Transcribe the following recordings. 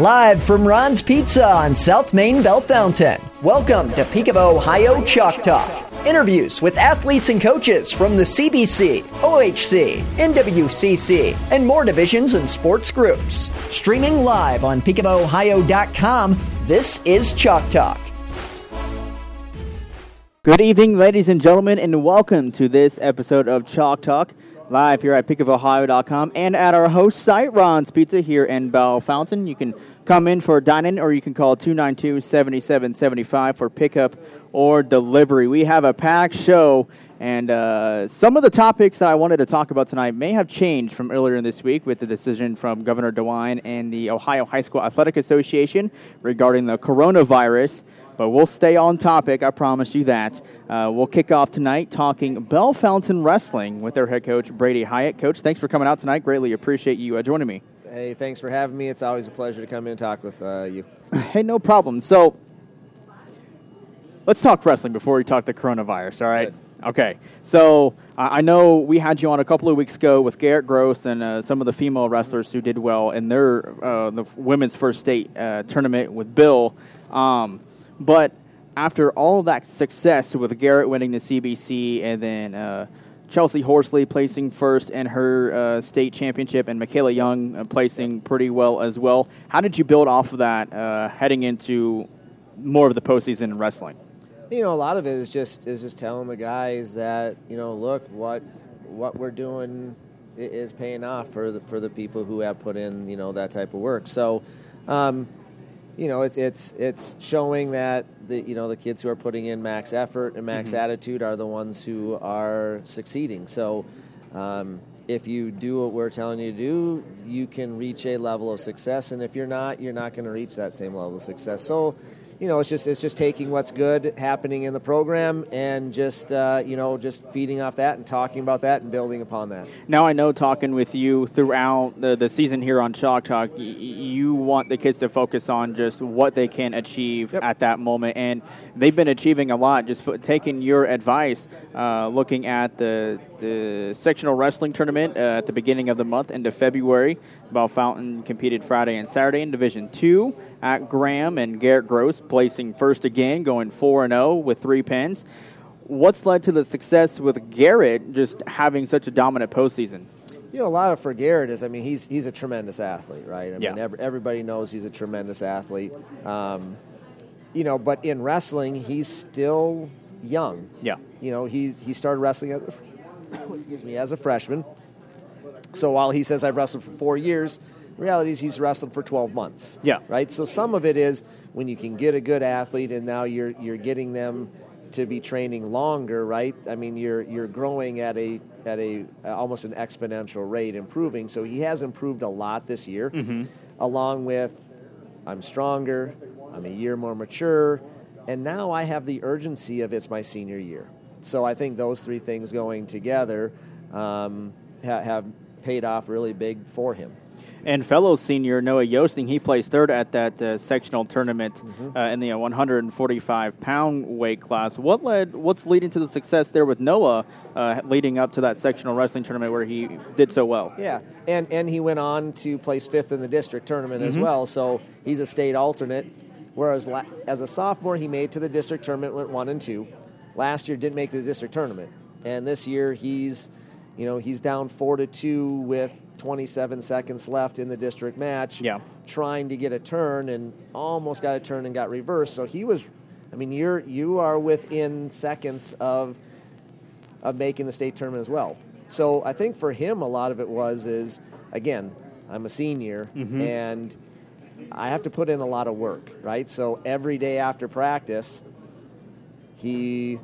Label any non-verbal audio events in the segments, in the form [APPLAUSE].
Live from Ron's Pizza on South Main Bellefontaine. Welcome to Peak of Ohio Chalk Talk. Interviews with athletes and coaches from the CBC, OHC, NWCC, and more divisions and sports groups. Streaming live on peakofohio.com, this is Chalk Talk. Good evening, ladies and gentlemen, and welcome to this episode of Chalk Talk, live here at peakofohio.com and at our host site, Ron's Pizza, here in Bellefontaine. You can come in for dine-in, or you can call 292-7775 for pickup or delivery. We have a packed show, and uh, some of the topics that I wanted to talk about tonight may have changed from earlier in this week with the decision from Governor DeWine and the Ohio High School Athletic Association regarding the coronavirus but we'll stay on topic. I promise you that. Uh, we'll kick off tonight talking Bellefontaine Wrestling with their head coach, Brady Hyatt. Coach, thanks for coming out tonight. Greatly appreciate you uh, joining me. Hey, thanks for having me. It's always a pleasure to come in and talk with uh, you. [LAUGHS] hey, no problem. So, let's talk wrestling before we talk the coronavirus, all right? Good. Okay. So, I know we had you on a couple of weeks ago with Garrett Gross and uh, some of the female wrestlers who did well in their uh, the women's first state uh, tournament with Bill. Um, but after all that success with Garrett winning the CBC and then uh, Chelsea Horsley placing first in her uh, state championship and Michaela Young uh, placing pretty well as well, how did you build off of that uh, heading into more of the postseason in wrestling? You know, a lot of it is just is just telling the guys that you know, look what what we're doing is paying off for the for the people who have put in you know that type of work. So. Um, you know, it's it's it's showing that the you know the kids who are putting in max effort and max mm-hmm. attitude are the ones who are succeeding. So, um, if you do what we're telling you to do, you can reach a level of success, and if you're not, you're not going to reach that same level of success. So, you know, it's just it's just taking what's good happening in the program and just uh, you know just feeding off that and talking about that and building upon that. Now I know talking with you throughout the, the season here on Chalk Talk, y- you want the kids to focus on just what they can achieve yep. at that moment, and they've been achieving a lot. Just f- taking your advice, uh, looking at the the sectional wrestling tournament uh, at the beginning of the month into February. Bellefontaine competed Friday and Saturday in Division Two at Graham and Garrett Gross placing first again, going 4 and 0 with three pins. What's led to the success with Garrett just having such a dominant postseason? You know, a lot of for Garrett is, I mean, he's he's a tremendous athlete, right? I mean, every, everybody knows he's a tremendous athlete. Um, you know, but in wrestling, he's still young. Yeah. You know, he's he started wrestling as, [COUGHS] excuse me, as a freshman. So while he says I've wrestled for four years, the reality is he's wrestled for 12 months. Yeah. Right? So some of it is when you can get a good athlete and now you're, you're getting them to be training longer, right? I mean, you're you're growing at a at a almost an exponential rate, improving. So he has improved a lot this year, mm-hmm. along with I'm stronger, I'm a year more mature, and now I have the urgency of it's my senior year. So I think those three things going together um, ha- have paid off really big for him. And fellow senior Noah Yosting, he placed third at that uh, sectional tournament mm-hmm. uh, in the uh, 145 pound weight class. What led? What's leading to the success there with Noah, uh, leading up to that sectional wrestling tournament where he did so well? Yeah, and and he went on to place fifth in the district tournament mm-hmm. as well. So he's a state alternate. Whereas la- as a sophomore, he made to the district tournament, went one and two. Last year, didn't make the district tournament, and this year he's, you know, he's down four to two with 27 seconds left in the district match, yeah. trying to get a turn and almost got a turn and got reversed. So he was, I mean, you're you are within seconds of of making the state tournament as well. So I think for him, a lot of it was is again, I'm a senior mm-hmm. and I have to put in a lot of work, right? So every day after practice, he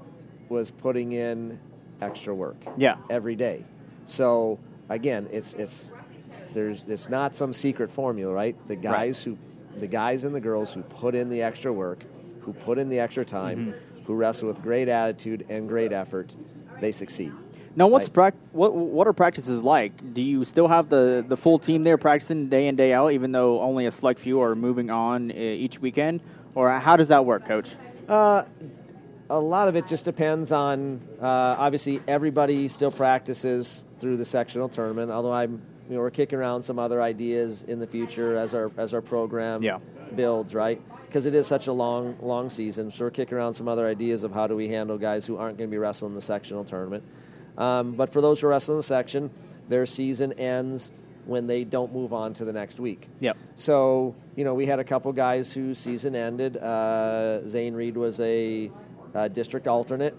was putting in extra work. Yeah. Every day. So again, it's it's there's it's not some secret formula, right? The guys right. who the guys and the girls who put in the extra work, who put in the extra time, mm-hmm. who wrestle with great attitude and great effort, they succeed. Now, what's right? pra- what what are practices like? Do you still have the, the full team there practicing day in day out, even though only a select few are moving on uh, each weekend, or how does that work, Coach? Uh, a lot of it just depends on uh, obviously everybody still practices through the sectional tournament. Although I'm you know, we're kicking around some other ideas in the future as our as our program Yeah. builds, right? Because it is such a long long season, so we're kicking around some other ideas of how do we handle guys who aren't going to be wrestling in the sectional tournament. Um, but for those who are wrestling the section, their season ends when they don't move on to the next week. Yep. So, you know, we had a couple guys whose season ended. Uh, Zane Reed was a, uh district alternate.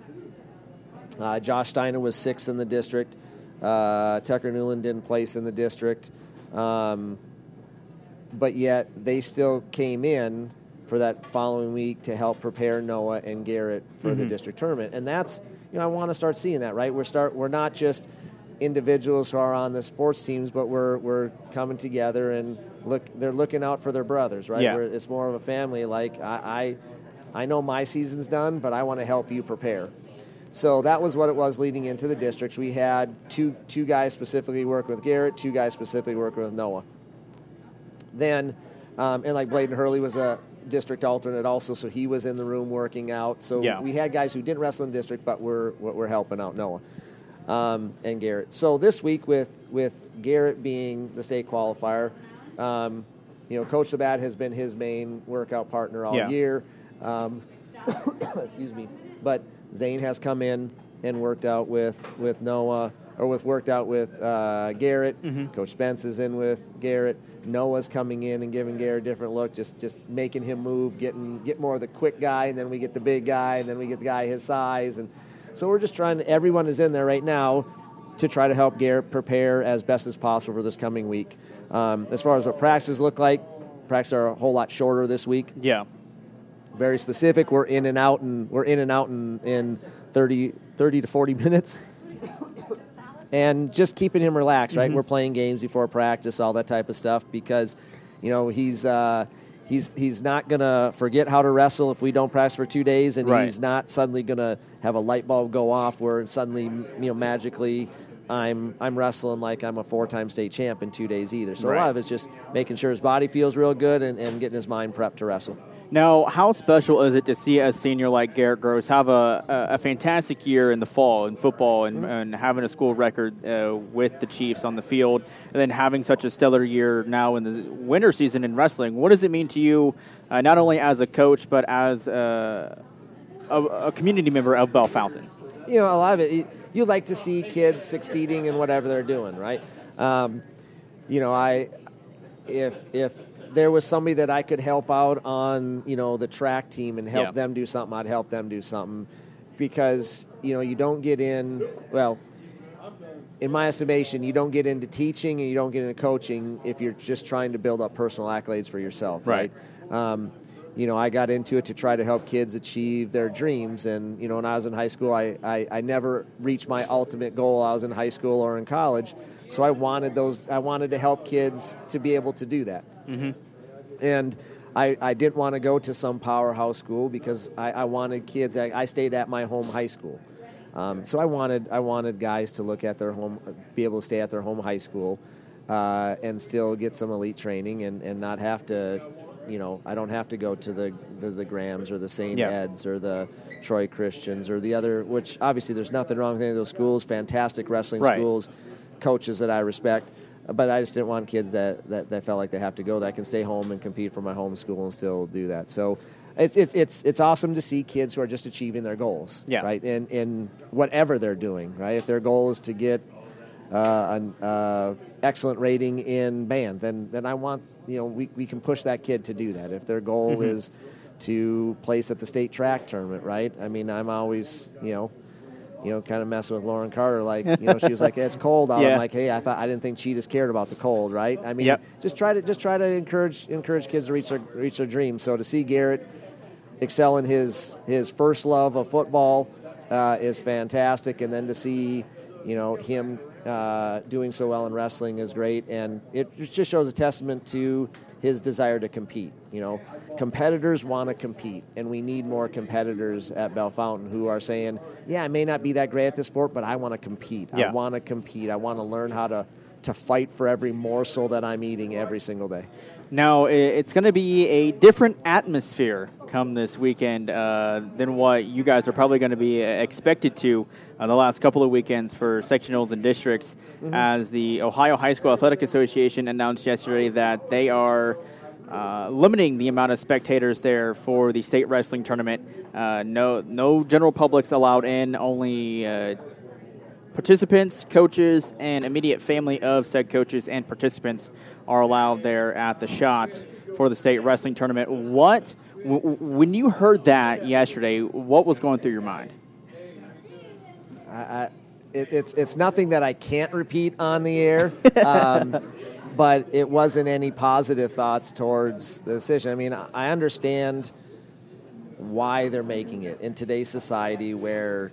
Uh, Josh Steiner was sixth in the district. Uh, Tucker Newland didn't place in the district. Um, but yet they still came in for that following week to help prepare Noah and Garrett for the district tournament. And that's, you know, I want to start seeing that, right? We're start we're not just individuals who are on the sports teams, but we're we're coming together and look they're looking out for their brothers, right? Yeah. We're, it's more of a family. Like I, I I know my season's done, but I want to help you prepare. So that was what it was leading into the districts. We had two two guys specifically working with Garrett, two guys specifically working with Noah. Then, um, and like Bladen Hurley was a district alternate also, so he was in the room working out. So Yeah. we had guys who didn't wrestle in district, but were were helping out Noah um, and Garrett. So this week with with Garrett being the state qualifier, um, you know, Coach Sabat has been his main workout partner all Yeah. year. Um, [COUGHS] excuse me, but Zane has come in and worked out with with Noah or with worked out with uh, Garrett. Coach Spence is in with Garrett. Noah's coming in and giving Garrett a different look, just just making him move, getting get more of the quick guy, and then we get the big guy, and then we get the guy his size, and so we're just trying. to Everyone is in there right now to try to help Garrett prepare as best as possible for this coming week. Um, as far as what practices look like, practices are a whole lot shorter this week Yeah. Very specific. We're in and out, and we're in and out in, in 30, 30 to forty [LAUGHS] minutes, and just keeping him relaxed. Right, we're playing games before practice, all that type of stuff, because you know he's uh, he's he's not gonna forget how to wrestle if we don't practice for two days, and Right. he's not suddenly gonna have a light bulb go off where suddenly you know magically. I'm I'm wrestling like I'm a four-time state champ in two days either. So a lot of it's just making sure his body feels real good and, and getting his mind prepped to wrestle. Now, how special is it to see a senior like Garrett Gross have a, a, a fantastic year in the fall in football and, and having a school record uh, with the Chiefs on the field, and then having such a stellar year now in the winter season in wrestling? What does it mean to you, uh, not only as a coach, but as a, a community member of Bellefontaine? you know, a lot of it, you, you like to see kids succeeding in whatever they're doing, right? Um, you know, I, if, if there was somebody that I could help out on, you know, the track team and help Yeah. them do something, I'd help them do something because, you know, you don't get in, well, in my estimation, you don't get into teaching and you don't get into coaching if you're just trying to build up personal accolades for yourself, Right. right? Um, you know, I got into it to try to help kids achieve their dreams. And, you know, when I was in high school, I, I, I never reached my ultimate goal. I was in high school or in college. So I wanted those, I wanted to help kids to be able to do that. Mm-hmm. And I, I didn't want to go to some powerhouse school because I, I wanted kids, I, I stayed at my home high school. Um, so I wanted I wanted guys to look at their home, be able to stay at their home high school, uh, and still get some elite training and, and not have to, you know, I don't have to go to the the, the Grams or the St. Yeah. Eds or the Troy Christians or the other. Which obviously there's nothing wrong with any of those schools. Fantastic wrestling Right. schools, coaches that I respect. But I just didn't want kids that, that, that felt like they have to go that can stay home and compete for my home school and still do that. So it's, it's, it's, it's awesome to see kids who are just achieving their goals, Yeah. right? In, in whatever they're doing, right? If their goal is to get uh, an uh, excellent rating in band, then, then I want, you know, we, we can push that kid to do that. If their goal is to place at the state track tournament, right? I mean, I'm always, you know, you know, kind of messing with Lauren Carter. Like, you know, she was like, "It's cold out." [LAUGHS] Yeah. I'm like, "Hey, I thought I didn't think cheetahs cared about the cold, right?" I mean, Yep. just try to just try to encourage encourage kids to reach their reach their dreams. So to see Garrett excel in his his first love of football uh, is fantastic, and then to see you know him uh, doing so well in wrestling is great, and it just shows a testament to his desire to compete. You know, competitors want to compete, and we need more competitors at Bellefontaine who are saying, "Yeah, I may not be that great at this sport, but I want to compete. Yeah. I want to compete. I want to learn how to." to fight for every morsel that I'm eating every single day. Now, it's going to be a different atmosphere come this weekend uh, than what you guys are probably going to be expected to uh, the last couple of weekends for sectionals and districts, mm-hmm. as the Ohio High School Athletic Association announced yesterday that they are. Uh, limiting the amount of spectators there for the state wrestling tournament. Uh, no, no general publics allowed in. Only uh, participants, coaches, and immediate family of said coaches and participants are allowed there at the Schott's for the state wrestling tournament. What, w- when you heard that yesterday, what was going through your mind? I, it, it's it's nothing that I can't repeat on the air, [LAUGHS] um, but it wasn't any positive thoughts towards the decision. I mean, I understand why they're making it in today's society where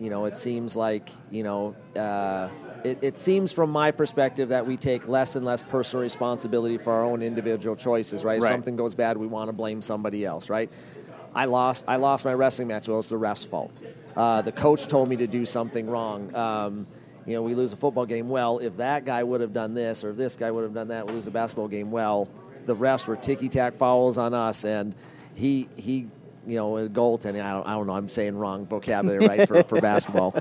you know, it seems like, you know, uh, it, it, seems from my perspective that we take less and less personal responsibility for our own individual choices, right? right. If something goes bad, we want to blame somebody else, right? I lost, I lost my wrestling match. Well, it's the ref's fault. Uh, the coach told me to do something wrong. Um, you know, we lose a football game. Well, if that guy would have done this or if this guy would have done that, we lose a basketball game. Well, the refs were ticky tack fouls on us, and he he you know, goaltending. I don't, I don't know. I'm saying wrong vocabulary, right, for, for [LAUGHS] basketball.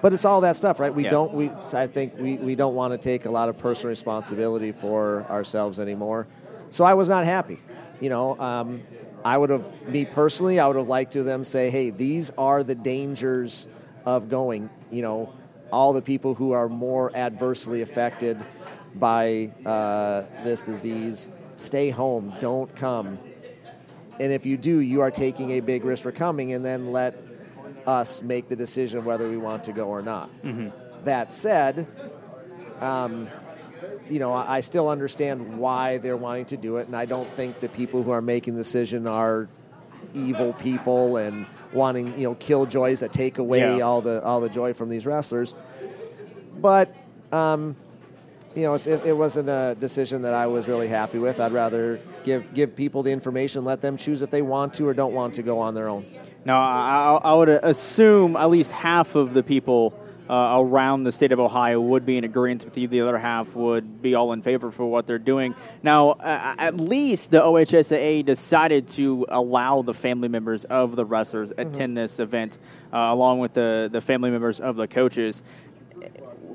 But it's all that stuff, right? We yeah. don't. We I think we, we don't want to take a lot of personal responsibility for ourselves anymore. So I was not happy. You know, um, I would have me personally. I would have liked to them say, "Hey, these are the dangers of going." You know, all the people who are more adversely affected by uh, this disease, stay home. Don't come and if you do, you are taking a big risk for coming, and then let us make the decision whether we want to go or not. Mm-hmm. That said, um, you know, I still understand why they're wanting to do it, and I don't think the people who are making the decision are evil people and wanting, you know, killjoys that take away yeah. all the all the joy from these wrestlers. But um, you know, it, it, wasn't a decision that I was really happy with. I'd rather give give people the information, let them choose if they want to or don't want to go on their own. Now, I, I would assume at least half of the people uh, around the state of Ohio would be in agreement with you. The other half would be all in favor for what they're doing. Now, uh, at least the OHSAA decided to allow the family members of the wrestlers mm-hmm. attend this event, uh, along with the the family members of the coaches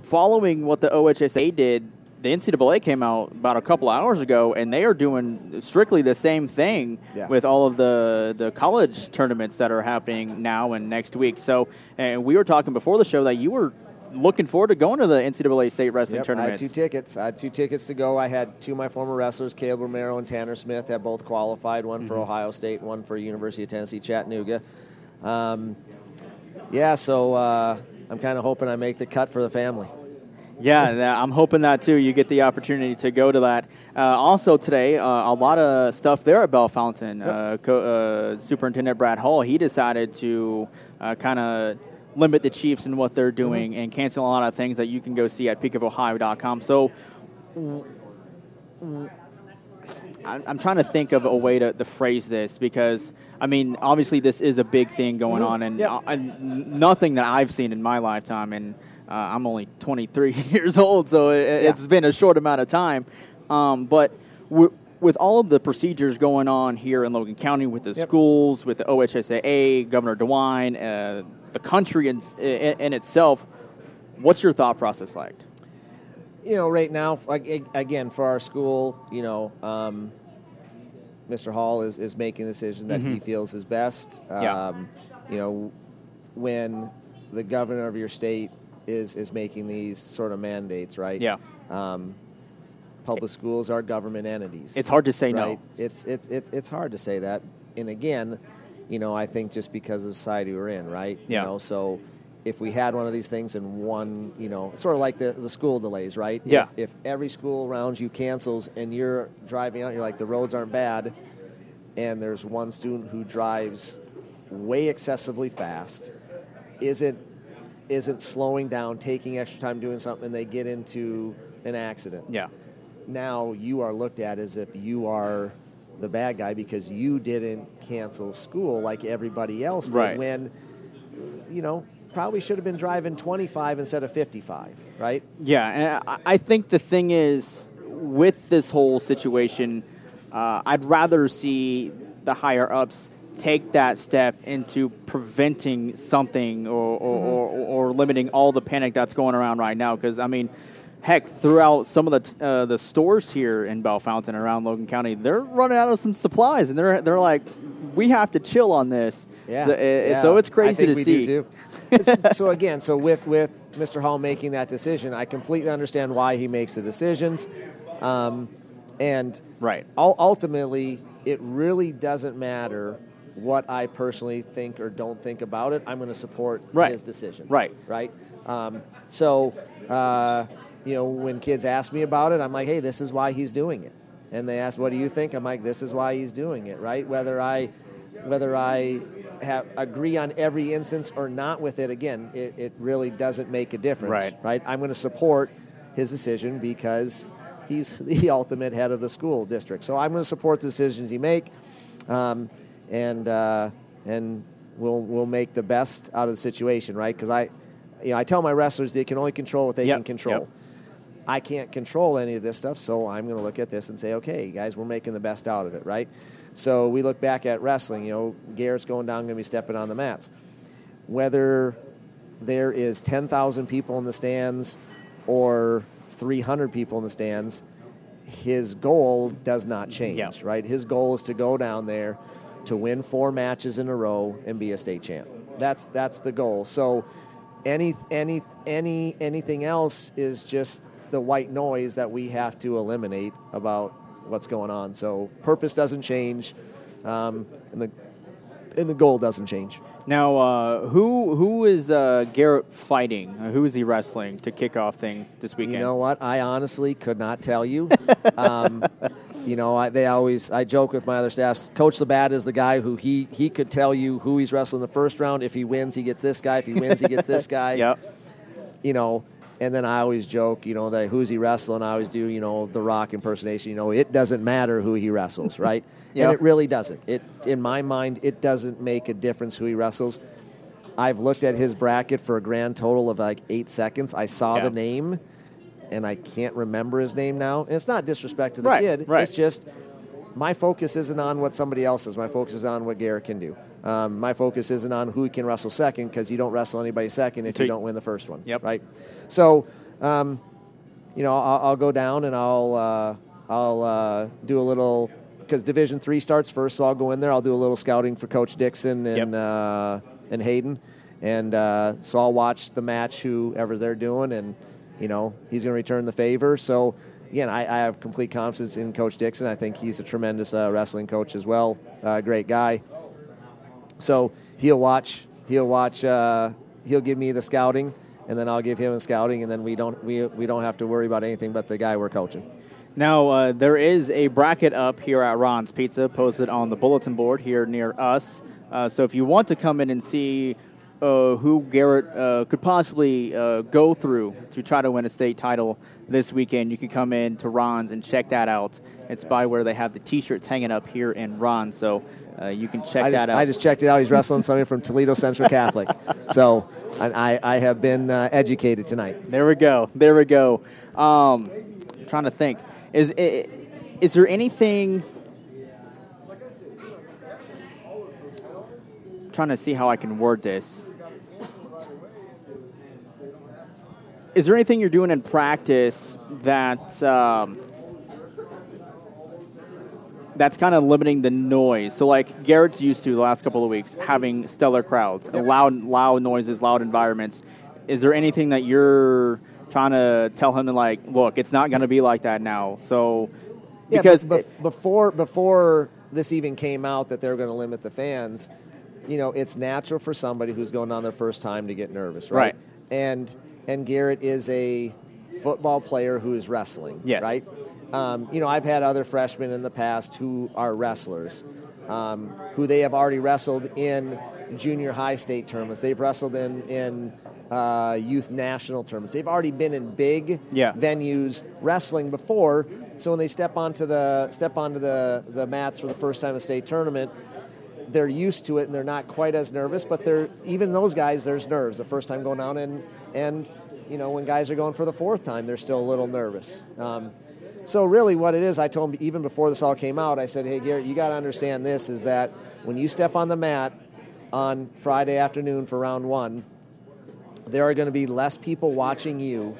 following what the OHSAA did, the NCAA came out about a couple hours ago, and they are doing strictly the same thing yeah. with all of the the college tournaments that are happening now and next week. So, and we were talking before the show that you were looking forward to going to the NCAA state wrestling yep, tournament. I had two tickets. I had two tickets to go. I had two of my former wrestlers, Caleb Romero and Tanner Smith, have both qualified. One mm-hmm. for Ohio State, one for University of Tennessee Chattanooga. Um, yeah, so uh, I'm kind of hoping I make the cut for the family. Yeah, I'm hoping that too. You get the opportunity to go to that. Uh, also today, uh, a lot of stuff there at Bellefontaine. Yep. Uh, co- uh, Superintendent Brad Hall he decided to uh, kind of limit the Chiefs and what they're doing mm-hmm. and cancel a lot of things that you can go see at peakofohio.com. So. I'm trying to think of a way to, to, phrase this because I mean, obviously, this is a big thing going mm-hmm. on, and, yep. and, nothing that I've seen in my lifetime, and uh, I'm only 23 [LAUGHS] years old, so it, has yeah. been a short amount of time. Um, but with all of the procedures going on here in Logan County with the yep. schools, with the OHSAA, Governor DeWine, uh, the country in, in, in, itself, what's your thought process like? You know, right now, again, for our school, you know, um, Mr. Hall is, is making a decision that mm-hmm. he feels is best. Um, yeah. You know, when the governor of your state is is making these sort of mandates, right? Yeah. Um, public schools are government entities. It's hard to say right? no. It's it's it's it's hard to say that. And again, you know, I think just because of the society we're in, right? Yeah. You know, so if we had one of these things and one, you know, sort of like the, the school delays, right? Yeah. If, if every school around you cancels and you're driving out, you're like, the roads aren't bad, and there's one student who drives way excessively fast, is it isn't slowing down, taking extra time doing something, and they get into an accident. Yeah. Now you are looked at as if you are the bad guy because you didn't cancel school like everybody else did. Right. When, you know, probably should have been driving 25 instead of 55, right? Yeah, and I- I think the thing is with this whole situation, uh, I'd rather see the higher ups take that step into preventing something or, or, or, or limiting all the panic that's going around right now. Because I mean, heck, throughout some of the t- uh, the stores here in Bellefontaine around Logan County, they're running out of some supplies, and they're they're like, we have to chill on this. Yeah, So, uh, yeah. so it's crazy to we see. [LAUGHS] So again, so with with Mr. Hall making that decision, I completely understand why he makes the decisions, um, and Right. ul- ultimately, it really doesn't matter what I personally think or don't think about it. I'm going to support Right. his decisions. Right. Right. Um, so, uh, you know, when kids ask me about it, I'm like, hey, this is why he's doing it. And they ask, what do you think? I'm like, this is why he's doing it. Right. Whether I, whether I have agree on every instance or not with it, again, it, it really doesn't make a difference. Right. Right. I'm going to support his decision because he's [LAUGHS] the ultimate head of the school district. So I'm going to support the decisions he make, um, and uh, and we'll we'll make the best out of the situation, right? Because I, you know, I tell my wrestlers they can only control what they Yep, can control. yep. I can't control any of this stuff, so I'm going to look at this and say, okay, guys, we're making the best out of it, right? So we look back at wrestling. You know, Garrett's going down, going to be stepping on the mats. Whether there is 10,000 people in the stands or 300 people in the stands, his goal does not change, Yeah. right? His goal is to go down there to win four matches in a row and be a state champ. That's that's the goal. So any any any anything else is just the white noise that we have to eliminate about what's going on. So purpose doesn't change, um, and the and the goal doesn't change. Now, uh, who who is uh, Garrett fighting? Uh, who is he wrestling to kick off things this weekend? You know what? I honestly could not tell you. [LAUGHS] um, you know, I, they always I joke with my other staffs. Coach Labatt is the guy who he he could tell you who he's wrestling the first round. If he wins, he gets this guy. If he wins, he gets this guy. [LAUGHS] Yep. You know, and then I always joke, you know, that who's he wrestling? I always do, you know, the Rock impersonation. You know, it doesn't matter who he wrestles, right? Yep. [LAUGHS] And it really doesn't. It in my mind, it doesn't make a difference who he wrestles. I've looked at his bracket for a grand total of like eight seconds. I saw Yeah. the name, and I can't remember his name now. And it's not disrespect to the Right, kid. right. It's just my focus isn't on what somebody else is. My focus is on what Garrett can do. Um, my focus isn't on who he can wrestle second because you don't wrestle anybody second if you you- don't win the first one. Yep. Right. So, um, you know, I'll, I'll go down and I'll uh, I'll uh, do a little because Division three starts first, so I'll go in there. I'll do a little scouting for Coach Dixon and Yep. uh, and Hayden, and uh, so I'll watch the match whoever they're doing, and you know he's going to return the favor. So again, I, I have complete confidence in Coach Dixon. I think he's a tremendous uh, wrestling coach as well. Uh, great guy. So he'll watch. He'll watch. Uh, he'll give me the scouting, and then I'll give him the scouting, and then we don't we we don't have to worry about anything but the guy we're coaching. Now, uh, there is a bracket up here at Ron's Pizza posted on the bulletin board here near us. Uh, so if you want to come in and see uh, who Garrett uh, could possibly uh, go through to try to win a state title this weekend, you can come in to Ron's and check that out. It's by where they have the T-shirts hanging up here in Ron, so uh, you can check I just, that out. I just checked it out. He's wrestling somebody from Toledo Central Catholic. So I, I, have been uh, educated tonight. There we go. There we go. Um, trying to think. Is is there anything? Trying to see how I can word this. Is there anything you're doing in practice that um, that's kind of limiting the noise? So, like Garrett's used to the last couple of weeks having stellar crowds, loud, loud noises, loud environments. Is there anything that you're trying to tell him to like, look, it's not going to be like that now? So, Yeah, because be- bef- before before this even came out that they're going to limit the fans, you know, it's natural for somebody who's going on their first time to get nervous, right? Right. And and Garrett is a football player who is wrestling, Yes. right? Um, you know, I've had other freshmen in the past who are wrestlers, um, who they have already wrestled in junior high state tournaments. They've wrestled in in uh, youth national tournaments. They've already been in big Yeah. venues wrestling before. So when they step onto the step onto the, the mats for the first time in a state tournament, they're used to it and they're not quite as nervous. But they're even those guys, there's nerves the first time going down, and and you know when guys are going for the fourth time, they're still a little nervous. Um, so really, what it is, I told him even before this all came out, I said, "Hey Garrett, you got to understand this is that when you step on the mat on Friday afternoon for round one, there are going to be less people watching you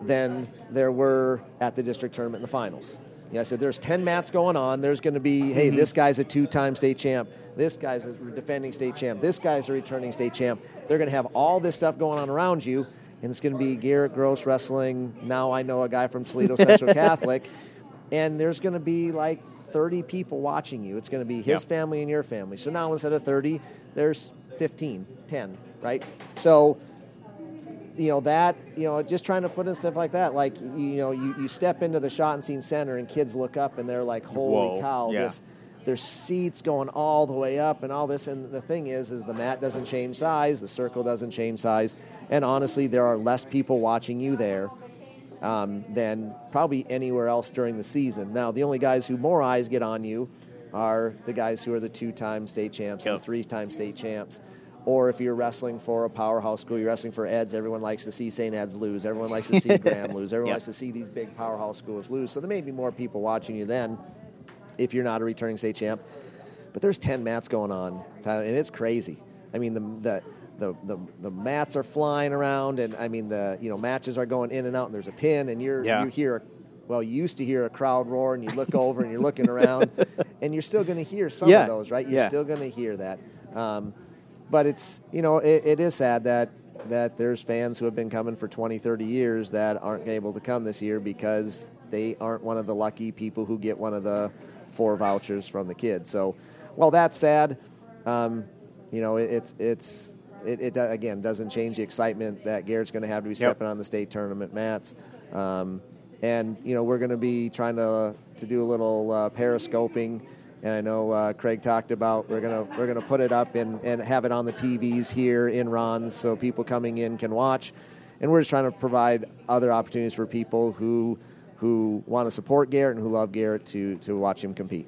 than there were at the district tournament in the finals." Yeah, I said there's 10 mats going on. There's going to be, hey, Mm-hmm. this guy's a two-time state champ. This guy's a defending state champ. This guy's a returning state champ. They're going to have all this stuff going on around you, and it's going to be Garrett Gross wrestling. Now I know a guy from Toledo Central [LAUGHS] Catholic, and there's going to be like 30 people watching you. It's going to be his family and your family. So now instead of 30, there's 15, 10, right? So you know that you know just trying to put in stuff like that like you know you, you step into the Schottenstein Center and kids look up and they're like holy Whoa, cow yeah. this there's seats going all the way up and all this and the thing is is the mat doesn't change size the circle doesn't change size and honestly there are less people watching you there um, than probably anywhere else during the season now the only guys who more eyes get on you are the guys who are the two-time state champs and Yep. the three-time state champs or if you're wrestling for a powerhouse school, you're wrestling for Eds. Everyone likes to see St. Ed's lose. Everyone likes to see [LAUGHS] Graham lose. Everyone Yep. likes to see these big powerhouse schools lose. So there may be more people watching you then, if you're not a returning state champ. But there's 10 mats going on, and it's crazy. I mean, the the the, the, the mats are flying around, and I mean the you know matches are going in and out, and there's a pin, and you're you hear. Well, you used to hear a crowd roar, and you look over and you're looking around, [LAUGHS] and you're still going to hear some Yeah. of those, right? You're Yeah. still going to hear that. Um, but it's you know it, it is sad that that there's fans who have been coming for 20 30 years that aren't able to come this year because they aren't one of the lucky people who get one of the four vouchers from the kids so while that's sad um, you know it, it's it's it, it again doesn't change the excitement that Garrett's going to have to be stepping on the state tournament mats. Um, and you know we're going to be trying to to do a little uh, periscoping and I know uh, Craig talked about we're gonna we're gonna put it up and, and have it on the TVs here in Ron's so people coming in can watch, and we're just trying to provide other opportunities for people who who want to support Garrett and who love Garrett to to watch him compete.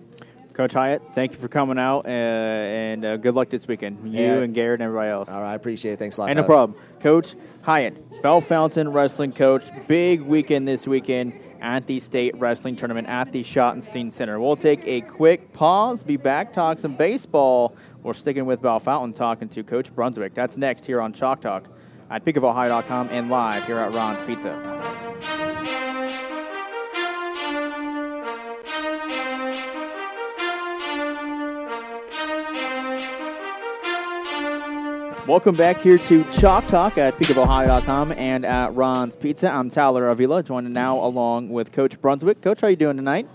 Coach Hyatt, thank you for coming out, uh, and uh, good luck this weekend. You Yeah. and Garrett and everybody else. All right, I appreciate it. Thanks a lot. Ain't no problem. Coach Hyatt, Bellefontaine wrestling coach. Big weekend this weekend at the state wrestling tournament at the Schottenstein Center. We'll take a quick pause, be back, talk some baseball. We're sticking with Bellefontaine, talking to Coach Brunswick. That's next here on Chalk Talk at peakofohio.com and live here at Ron's Pizza. Welcome back here to Chalk Talk at peakofohio.com and at Ron's Pizza. I'm Tyler Avila, joined now along with Coach Brunswick. Coach, how are you doing tonight?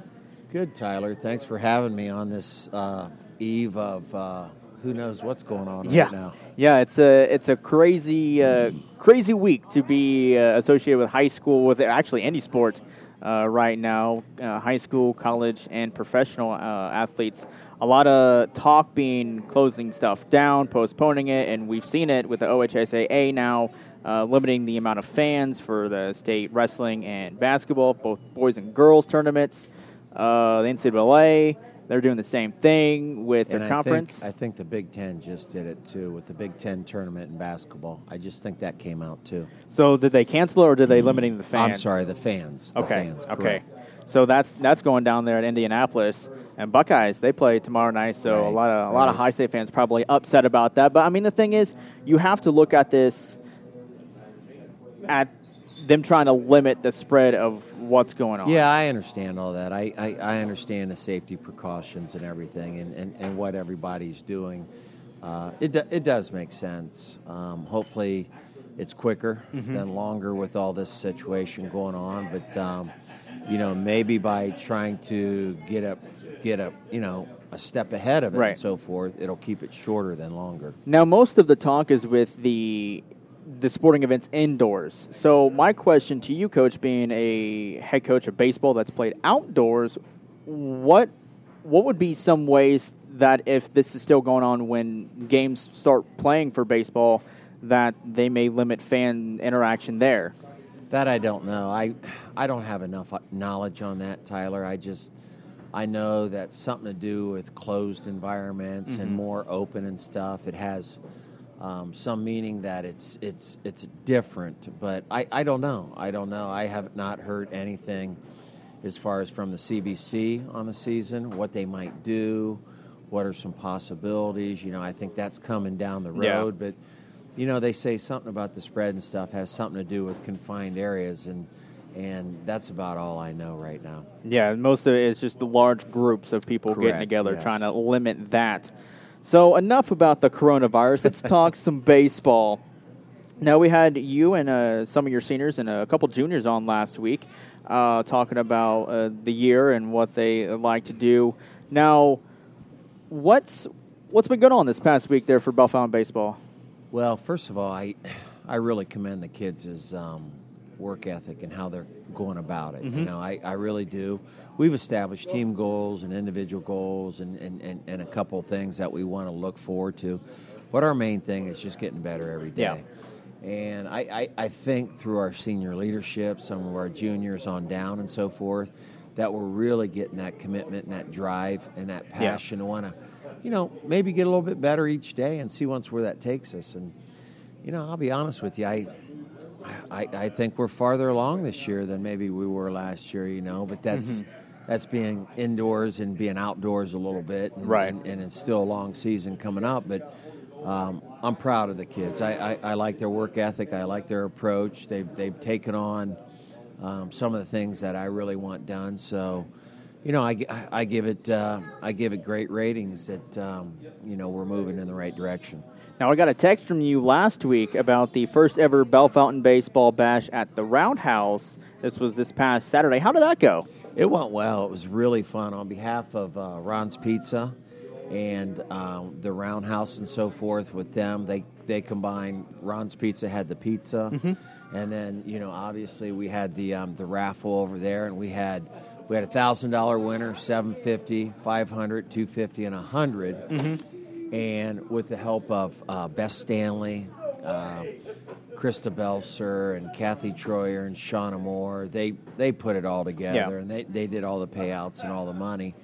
Good, Tyler. Thanks for having me on this uh, eve of uh, who knows what's going on yeah, right now. yeah. It's a it's a crazy uh, crazy week to be uh, associated with high school with actually any sport uh, right now. Uh, high school, college, and professional uh, athletes. A lot of talk being closing stuff down, postponing it, and we've seen it with the OHSAA now uh, limiting the amount of fans for the state wrestling and basketball, both boys and girls tournaments. Uh, the NCAA, they're doing the same thing with their And conference. I think, I think the Big Ten just did it too with the Big Ten tournament in basketball. I just think that came out too. So did they cancel it or did they limiting the fans? I'm sorry, the fans. The Okay. fans, okay. So that's that's going down there at Indianapolis and Buckeyes. They play tomorrow night, so a lot of a lot of Ohio State fans probably upset about that. But I mean, the thing is, you have to look at this at them trying to limit the spread of what's going on. Yeah, I understand all that. I, I, I understand the safety precautions and everything and, and, and what everybody's doing. Uh, it, do, it does make sense. Um, hopefully, it's quicker Mm-hmm. than longer with all this situation going on. But, um, you know, maybe by trying to get a, get a, you know, a step ahead of it Right. and so forth, it'll keep it shorter than longer. Now, most of the talk is with the the sporting events indoors. So, my question to you, coach, being a head coach of baseball that's played outdoors, what what would be some ways that if this is still going on when games start playing for baseball, that they may limit fan interaction there? That I don't know. I I don't have enough knowledge on that, Tyler. I just I know that's something to do with closed environments and Mhm. more open and stuff. It has um, some meaning that it's it's it's different, but I, I don't know. I don't know. I have not heard anything as far as from the CBC on the season, what they might do, what are some possibilities. You know, I think that's coming down the Yeah. road, but you know, they say something about the spread and stuff has something to do with confined areas and and that's about all I know right now. Yeah, most of it is just the large groups of people getting together, yes. trying to limit that. So, enough about the coronavirus. Let's [LAUGHS] talk some baseball. Now, we had you and uh, some of your seniors and a couple juniors on last week uh, talking about uh, the year and what they like to do. Now, what's what's been going on this past week there for Bellefontaine baseball? Well, first of all, I I really commend the kids' um, work ethic and how they're going about it. You know, I, I really do. We've established team goals and individual goals and, and, and, and a couple of things that we want to look forward to. But our main thing is just getting better every day. Yeah. And I, I, I think through our senior leadership, some of our juniors on down and so forth, that we're really getting that commitment and that drive and that Yeah. passion to want to, you know, maybe get a little bit better each day and see once where that takes us. And, you know, I'll be honest with you, I, I, I think we're farther along this year than maybe we were last year, you know, but that's. Mm-hmm. That's being indoors and being outdoors a little bit, and, Right. And, and it's still a long season coming up. But um, I'm proud of the kids. I, I, I like their work ethic. I like their approach. They've they've taken on um, some of the things that I really want done. So, you know, I, I- I give it uh, I give it great ratings that um, you know we're moving in the right direction. Now, I got a text from you last week about the first ever Bellefontaine Baseball Bash at the Roundhouse. This was this past Saturday. How did that go? It went well. It was really fun. On behalf of uh, Ron's Pizza and um, the Roundhouse and so forth, with them, they they combined. Ron's Pizza had the pizza, and then you know obviously we had the um, the raffle over there, and we had we had a thousand dollar winner, 750, 500, 250, and a 100 and with the help of uh, Beth Stanley, uh, Krista Belser, and Kathy Troyer and Shauna Moore, they they put it all together, Yeah. and they they did all the payouts and all the money,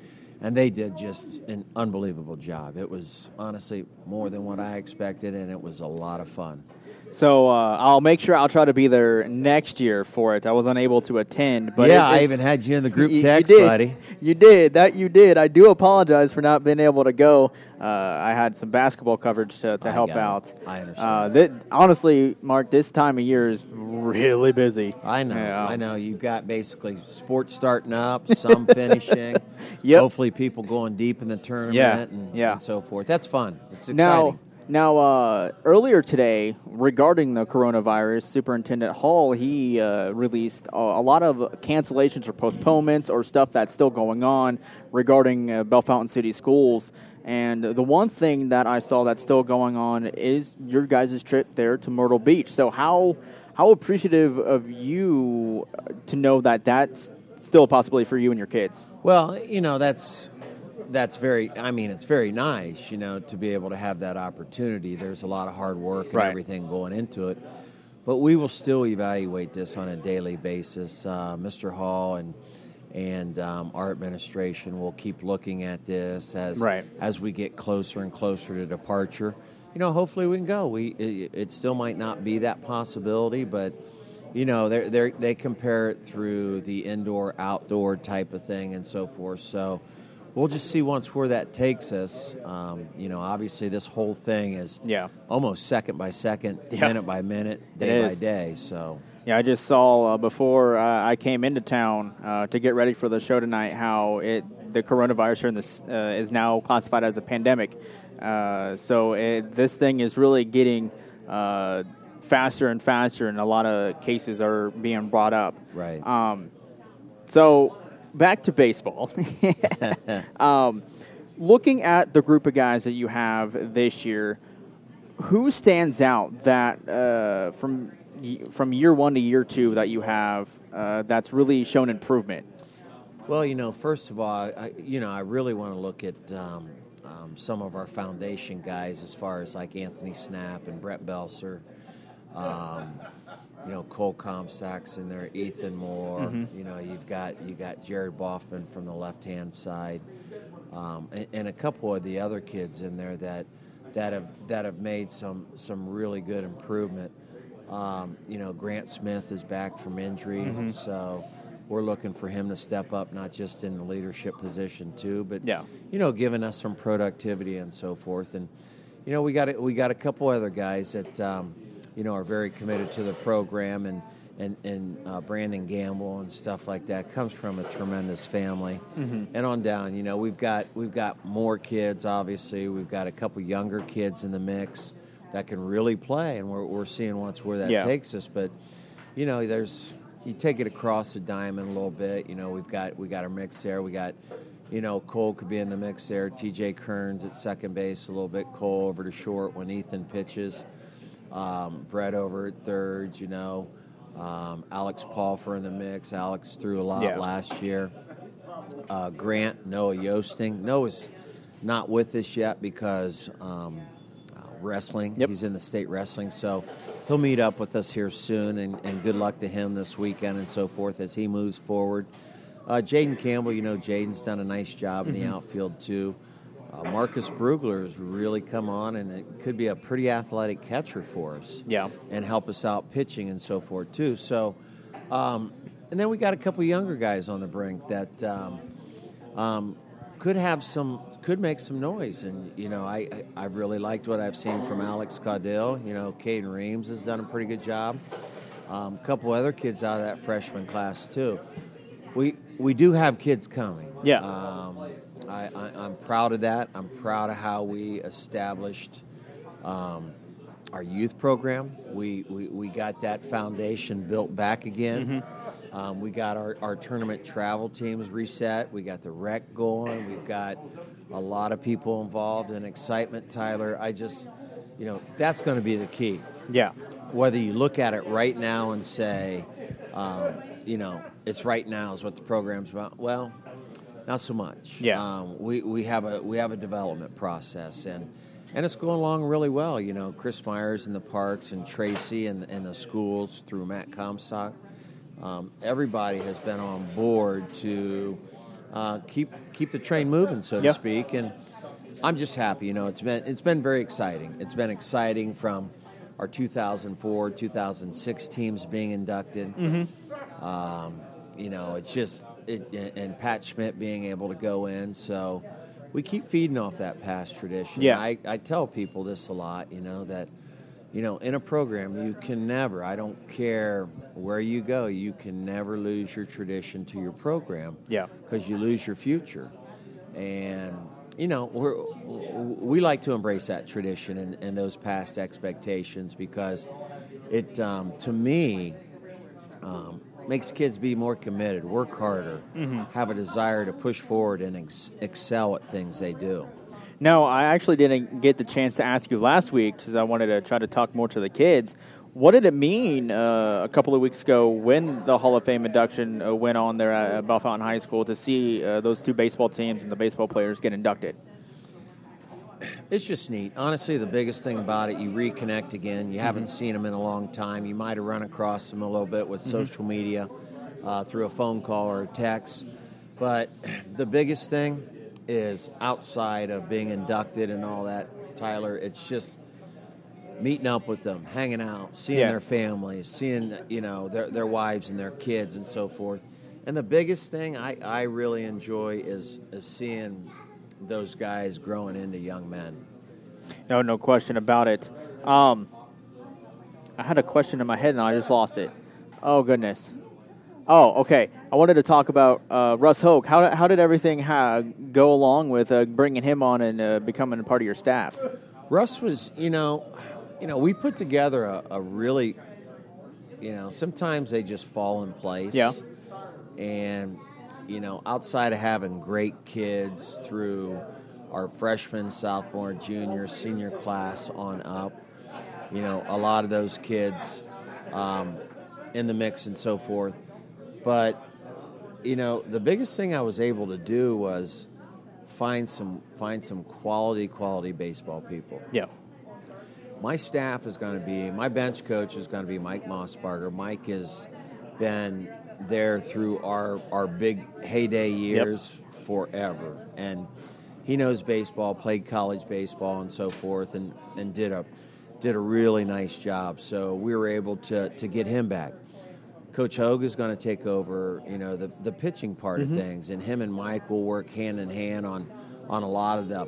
and they did just an unbelievable job. It was honestly more than what I expected, and it was a lot of fun. So uh, I'll make sure I'll try to be there next year for it. I was unable to attend, but yeah, it- I even had you in the [LAUGHS] group You- you did. buddy. You did that. You did. I do apologize for not being able to go. Uh, I had some basketball coverage to, to help got it. out. I understand. Uh, that, honestly, Mark, this time of year is really busy. I know, Yeah. I know. You've got basically sports starting up, some [LAUGHS] finishing. Yep. Hopefully, people going deep in the tournament Yeah, and, yeah. and so forth. That's fun. It's exciting. Now, now uh, earlier today, regarding the coronavirus, Superintendent Hall he uh, released a, a lot of cancellations or postponements or stuff that's still going on regarding uh, Bellefontaine City Schools. And the one thing that I saw that's still going on is your guys' trip there to Myrtle Beach. So how how appreciative of you uh, to know that that's still a possibility for you and your kids. Well, you know that's that's very. I mean, it's very nice, you know, to be able to have that opportunity. There's a lot of hard work and Right. everything going into it, but we will still evaluate this on a daily basis. Uh, Mr. Hall and and um, our administration will keep looking at this as Right. as we get closer and closer to departure. You know, hopefully we can go. We it, it still might not be that possibility, but you know, they they they compare it through the indoor outdoor type of thing and so forth. So we'll just see once where that takes us. Um, you know, obviously this whole thing is Yeah. almost second by second, Yeah. minute by minute, day by day. So Yeah, I just saw uh, before uh, I came into town uh, to get ready for the show tonight how it the coronavirus here in this uh, is now classified as a pandemic. Uh, so it, this thing is really getting uh, faster and faster, and a lot of cases are being brought up. right. Um, so back to baseball. [LAUGHS] um, looking at the group of guys that you have this year, who stands out that uh, from from year one to year two that you have uh, that's really shown improvement? Well, you know, first of all, I, you know, I really want to look at um, um, some of our foundation guys, as far as like Anthony Snap and Brett Belser. Um, you know Cole Comstocks in there, Ethan Moore. Mhm. You know you've got you got Jared Boffman from the left hand side, um, and, and a couple of the other kids in there that that have that have made some some really good improvement. Um, you know Grant Smith is back from injury, Mhm. so we're looking for him to step up, not just in the leadership position too, but Yeah. you know, giving us some productivity and so forth. And you know, we got a, we got a couple other guys that um, you know are very committed to the program, and and and uh, Brandon Gamble and stuff like that comes from a tremendous family. Mhm. And on down, you know, we've got we've got more kids. Obviously, we've got a couple younger kids in the mix that can really play, and we're we're seeing what's where that Yeah. takes us. But you know, there's you take it across the diamond a little bit. You know, we've got we got our mix there. We got, you know, Cole could be in the mix there. T.J. Kearns at second base a little bit. Cole over to short when Ethan pitches. Um, Brett over at third. You know, um, Alex Palfer in the mix. Alex threw a lot Yeah. last year. Uh, Grant, Noah Yosting. Noah's not with us yet because um, uh, wrestling. Yep. He's in the state wrestling, so he'll meet up with us here soon. And, and good luck to him this weekend and so forth as he moves forward. Uh, Jaden Campbell, you know, Jaden's done a nice job in the Mhm. outfield too. Uh, Marcus Brugler has really come on, and it could be a pretty athletic catcher for us Yeah. and help us out pitching and so forth too. So, um, and then we got a couple younger guys on the brink that um, um, could have some, could make some noise. And you know, I, I really liked what I've seen from Alex Caudill. You know, Caden Reams has done a pretty good job. Um, a couple other kids out of that freshman class too. We we do have kids coming. Yeah. I, I, I'm proud of that. I'm proud of how we established um, our youth program. We, we, we got that foundation built back again. Um, we got our, our tournament travel teams reset. We got the rec going. We've got a lot of people involved and excitement, Tyler. I just, you know, that's going to be the key Yeah. whether you look at it right now and say, um, you know, it's right now is what the program's about. Well, not so much. Yeah. Um, we, we have a we have a development process and and it's going along really well. You know, Chris Myers in the parks and Tracy and, and the schools through Matt Comstock. Um, everybody has been on board to uh, keep keep the train moving, so to speak. And I'm just happy. You know, it's been it's been very exciting. It's been exciting from our 2004, 2006 teams being inducted. Mm-hmm. Um, you know, it's just it, and Pat Schmidt being able to go in. So we keep feeding off that past tradition. Yeah. I, I tell people this a lot. You know that you know in a program you can never. I don't care where you go. You can never lose your tradition to your program Yeah. because you lose your future. And you know, we're, we like to embrace that tradition and, and those past expectations because it, um, to me, um, makes kids be more committed, work harder, Mhm. have a desire to push forward and ex- excel at things they do. No, I actually didn't get the chance to ask you last week because I wanted to try to talk more to the kids. What did it mean uh, a couple of weeks ago when the Hall of Fame induction uh, went on there at Bellefontaine High School to see uh, those two baseball teams and the baseball players get inducted? It's just neat. Honestly, the biggest thing about it, you reconnect again. You haven't Mm-hmm. seen them in a long time. You might have run across them a little bit with social media uh, through a phone call or a text. But the biggest thing is outside of being inducted and all that, Tyler, it's just meeting up with them, hanging out, seeing Yeah. their families, seeing you know their their wives and their kids and so forth. And the biggest thing I, I really enjoy is is seeing those guys growing into young men. No, no question about it. Um, I had a question in my head and I just lost it. Oh goodness. Oh, okay. I wanted to talk about uh, Russ Hoke. How, how did everything ha- go along with uh, bringing him on and uh, becoming a part of your staff? Russ was, you know, you know, we put together a, a really, you know, sometimes they just fall in place. Yeah. And, you know, outside of having great kids through our freshman, sophomore, junior, senior class on up, you know, a lot of those kids um, in the mix and so forth. But, you know, the biggest thing I was able to do was find some find some quality quality baseball people Yeah. my staff is going to be my bench coach is going to be Mike Mossbarger. Mike has been there through our our big heyday years yep. forever, and he knows baseball, played college baseball, and so forth, and and did a did a really nice job. So we were able to to get him back. Coach Hogue is going to take over, you know, the, the pitching part mm-hmm. of things, and him and Mike will work hand in hand on on a lot of the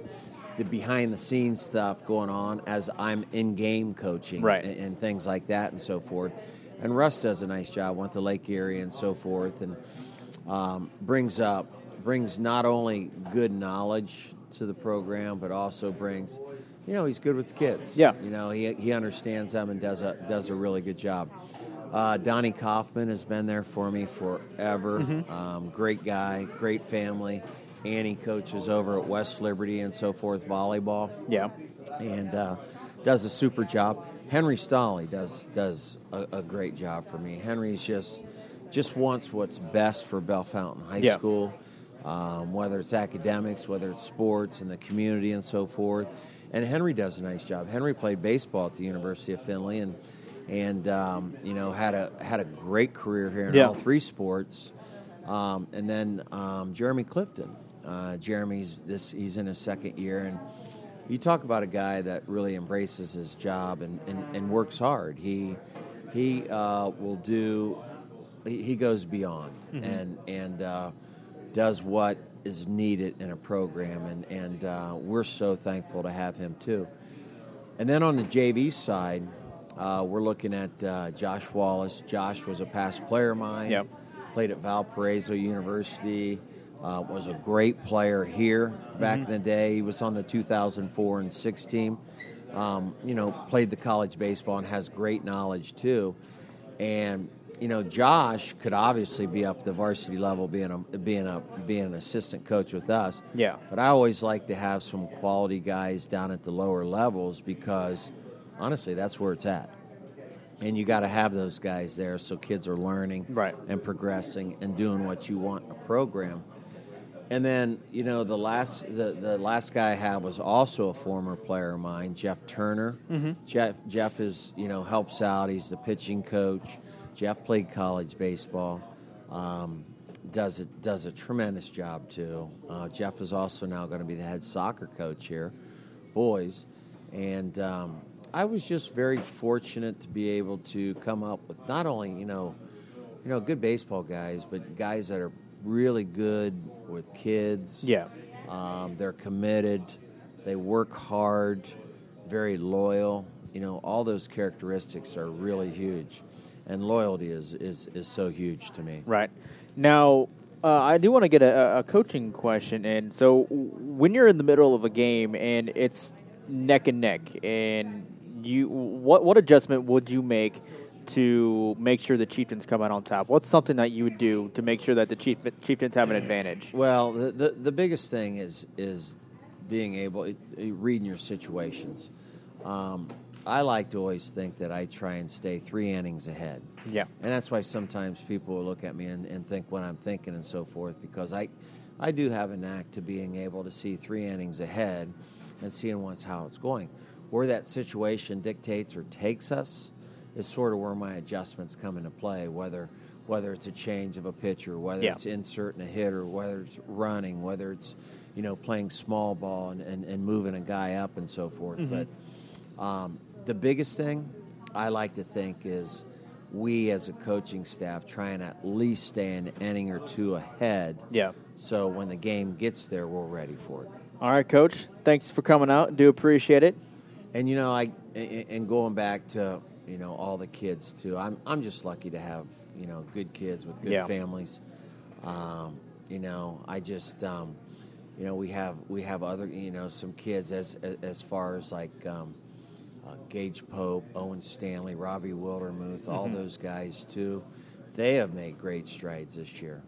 the behind the scenes stuff going on as I'm in game coaching right. and, and, things like that and so forth. And Russ does a nice job. Went to Lake Erie and so forth, and um, brings up brings not only good knowledge to the program, but also brings, you know, he's good with the kids. Yeah, you know, he he understands them and does a does a really good job. Uh, Donnie Kaufman has been there for me forever. Mm-hmm. Um, great guy, great family. Annie coaches over at West Liberty and so forth volleyball. Yeah, and uh, does a super job. Henry Stolley does does a, a, great job for me. Henry's just just wants what's best for Bellefontaine High yeah. School, um, whether it's academics, whether it's sports, and the community and so forth. And Henry does a nice job. Henry played baseball at the University of Findlay and and um, you know had a had a great career here in yeah. all three sports. Um, and then um, Jeremy Clifton uh, Jeremy's this he's in his second year, and you talk about a guy that really embraces his job and, and, and works hard. He he uh, will do he, he goes beyond mm-hmm. and and uh, does what is needed in a program, and and uh, we're so thankful to have him too. And then on the JV side, uh, we're looking at uh, Josh Wallace. Josh was a past player of mine. Yep. Played at Valparaiso University. Uh, was a great player here back mm-hmm. in the day. He was on the 2004 and 6 team. Um, you know, played the college baseball and has great knowledge too. And you know, Josh could obviously be up the varsity level, being a being a being an assistant coach with us. Yeah. But I always like to have some quality guys down at the lower levels because, honestly, that's where it's at. And you got to have those guys there so kids are learning right. and progressing and doing what you want in a program. And then you know the last the, the last guy I had was also a former player of mine, Jeff Turner. Mm-hmm. Jeff Jeff is you know helps out. He's the pitching coach. Jeff played college baseball. Um, does it does a tremendous job too. Uh, Jeff is also now going to be the head soccer coach here, boys, and um, I was just very fortunate to be able to come up with not only you know you know good baseball guys, but guys that are really good with kids. Yeah. Um, they're committed. They work hard. Very loyal. You know, all those characteristics are really huge, and loyalty is is, is so huge to me. Right. Now, uh, I do want to get a, a coaching question. And so, when you're in the middle of a game and it's neck and neck, and you, what what adjustment would you make to make sure the Chieftains come out on top? What's something that you would do to make sure that the Chief, Chieftains have an advantage? Well, the, the, the biggest thing is is being able to reading your situations. Um, I like to always think that I try and stay three innings ahead. Yeah, and that's why sometimes people will look at me and, and think what I'm thinking and so forth because I I do have a knack to being able to see three innings ahead and seeing what's how it's going. Where that situation dictates or takes us is sort of where my adjustments come into play. Whether whether it's a change of a pitcher, whether yeah. it's inserting a hitter, whether it's running, whether it's you know playing small ball and, and, and moving a guy up and so forth. Mm-hmm. But um, the biggest thing I like to think is we as a coaching staff try and at least stay an inning or two ahead. Yeah. So when the game gets there, we're ready for it. All right, Coach. Thanks for coming out. Do appreciate it. And you know, I and going back to you know all the kids too. I'm I'm just lucky to have you know good kids with good yeah. families. Um, you know, I just um, you know we have we have other you know some kids as as far as like um, uh, Gage Pope, Owen Stanley, Robbie Wildermuth, all mm-hmm. those guys too. They have made great strides this year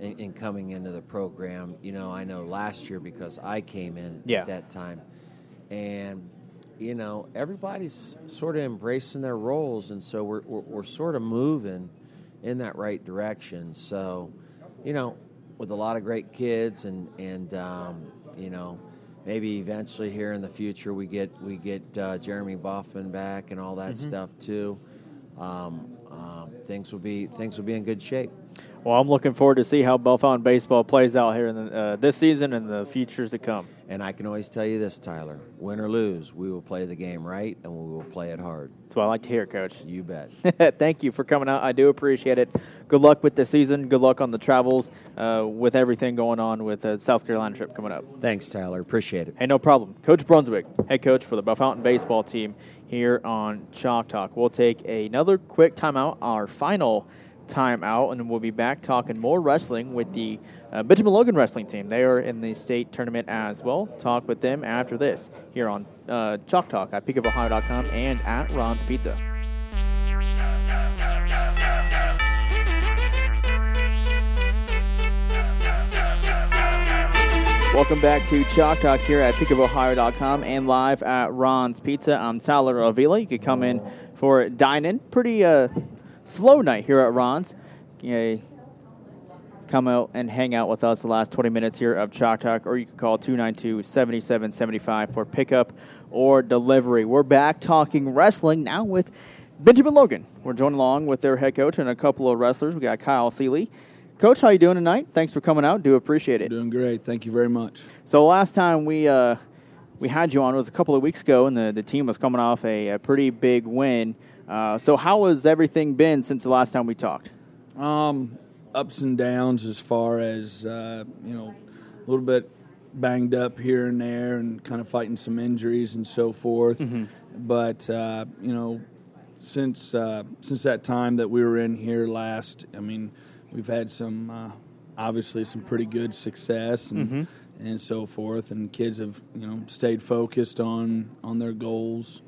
in, in, coming into the program. You know, I know last year because I came in yeah. at that time, and you know, everybody's sort of embracing their roles, and so we're, we're, we're sort of moving in that right direction. So, you know, with a lot of great kids and and um, you know, maybe eventually here in the future we get we get uh, Jeremy Boffman back and all that stuff too. Um, um, things will be things will be in good shape. Well, I'm looking forward to see how Bellefontaine baseball plays out here in the, uh, this season and the futures to come. And I can always tell you this, Tyler: win or lose, we will play the game right and we will play it hard. That's what I like to hear, Coach. You bet. [LAUGHS] Thank you for coming out. I do appreciate it. Good luck with the season. Good luck on the travels uh, with everything going on with the South Carolina trip coming up. Thanks, Tyler. Appreciate it. Hey, no problem. Coach Brunswick, head coach for the Bellefontaine baseball team here on Chalk Talk. We'll take another quick timeout, our final timeout, and we'll be back talking more wrestling with the uh, Benjamin Logan wrestling team. They are in the state tournament as well. Talk with them after this here on uh, Chalk Talk at peakofohio.com and at Ron's Pizza. Welcome back to Chalk Talk here at peakofohio.com and live at Ron's Pizza. I'm Tyler Avila. You could come in for dine in. Pretty uh, slow night here at Ron's. Yeah, come out and hang out with us the last 20 minutes here of Chalk Talk, or you can call 292 7775 for pickup or delivery. We're back talking wrestling now with Benjamin Logan. We're joined along with their head coach and a couple of wrestlers. We got Kyle Seeley. Coach, how you doing tonight? Thanks for coming out. Do appreciate it. Doing great. Thank you very much. So last time we uh, we had you on was a couple of weeks ago, and the, the team was coming off a, a pretty big win. Uh, so how has everything been since the last time we talked? Um, ups and downs as far as uh, you know, a little bit banged up here and there, and kind of fighting some injuries and so forth. But uh, you know, since uh, since that time that we were in here last, I mean, we've had some uh, obviously some pretty good success and and so forth, and kids have you know stayed focused on on their goals.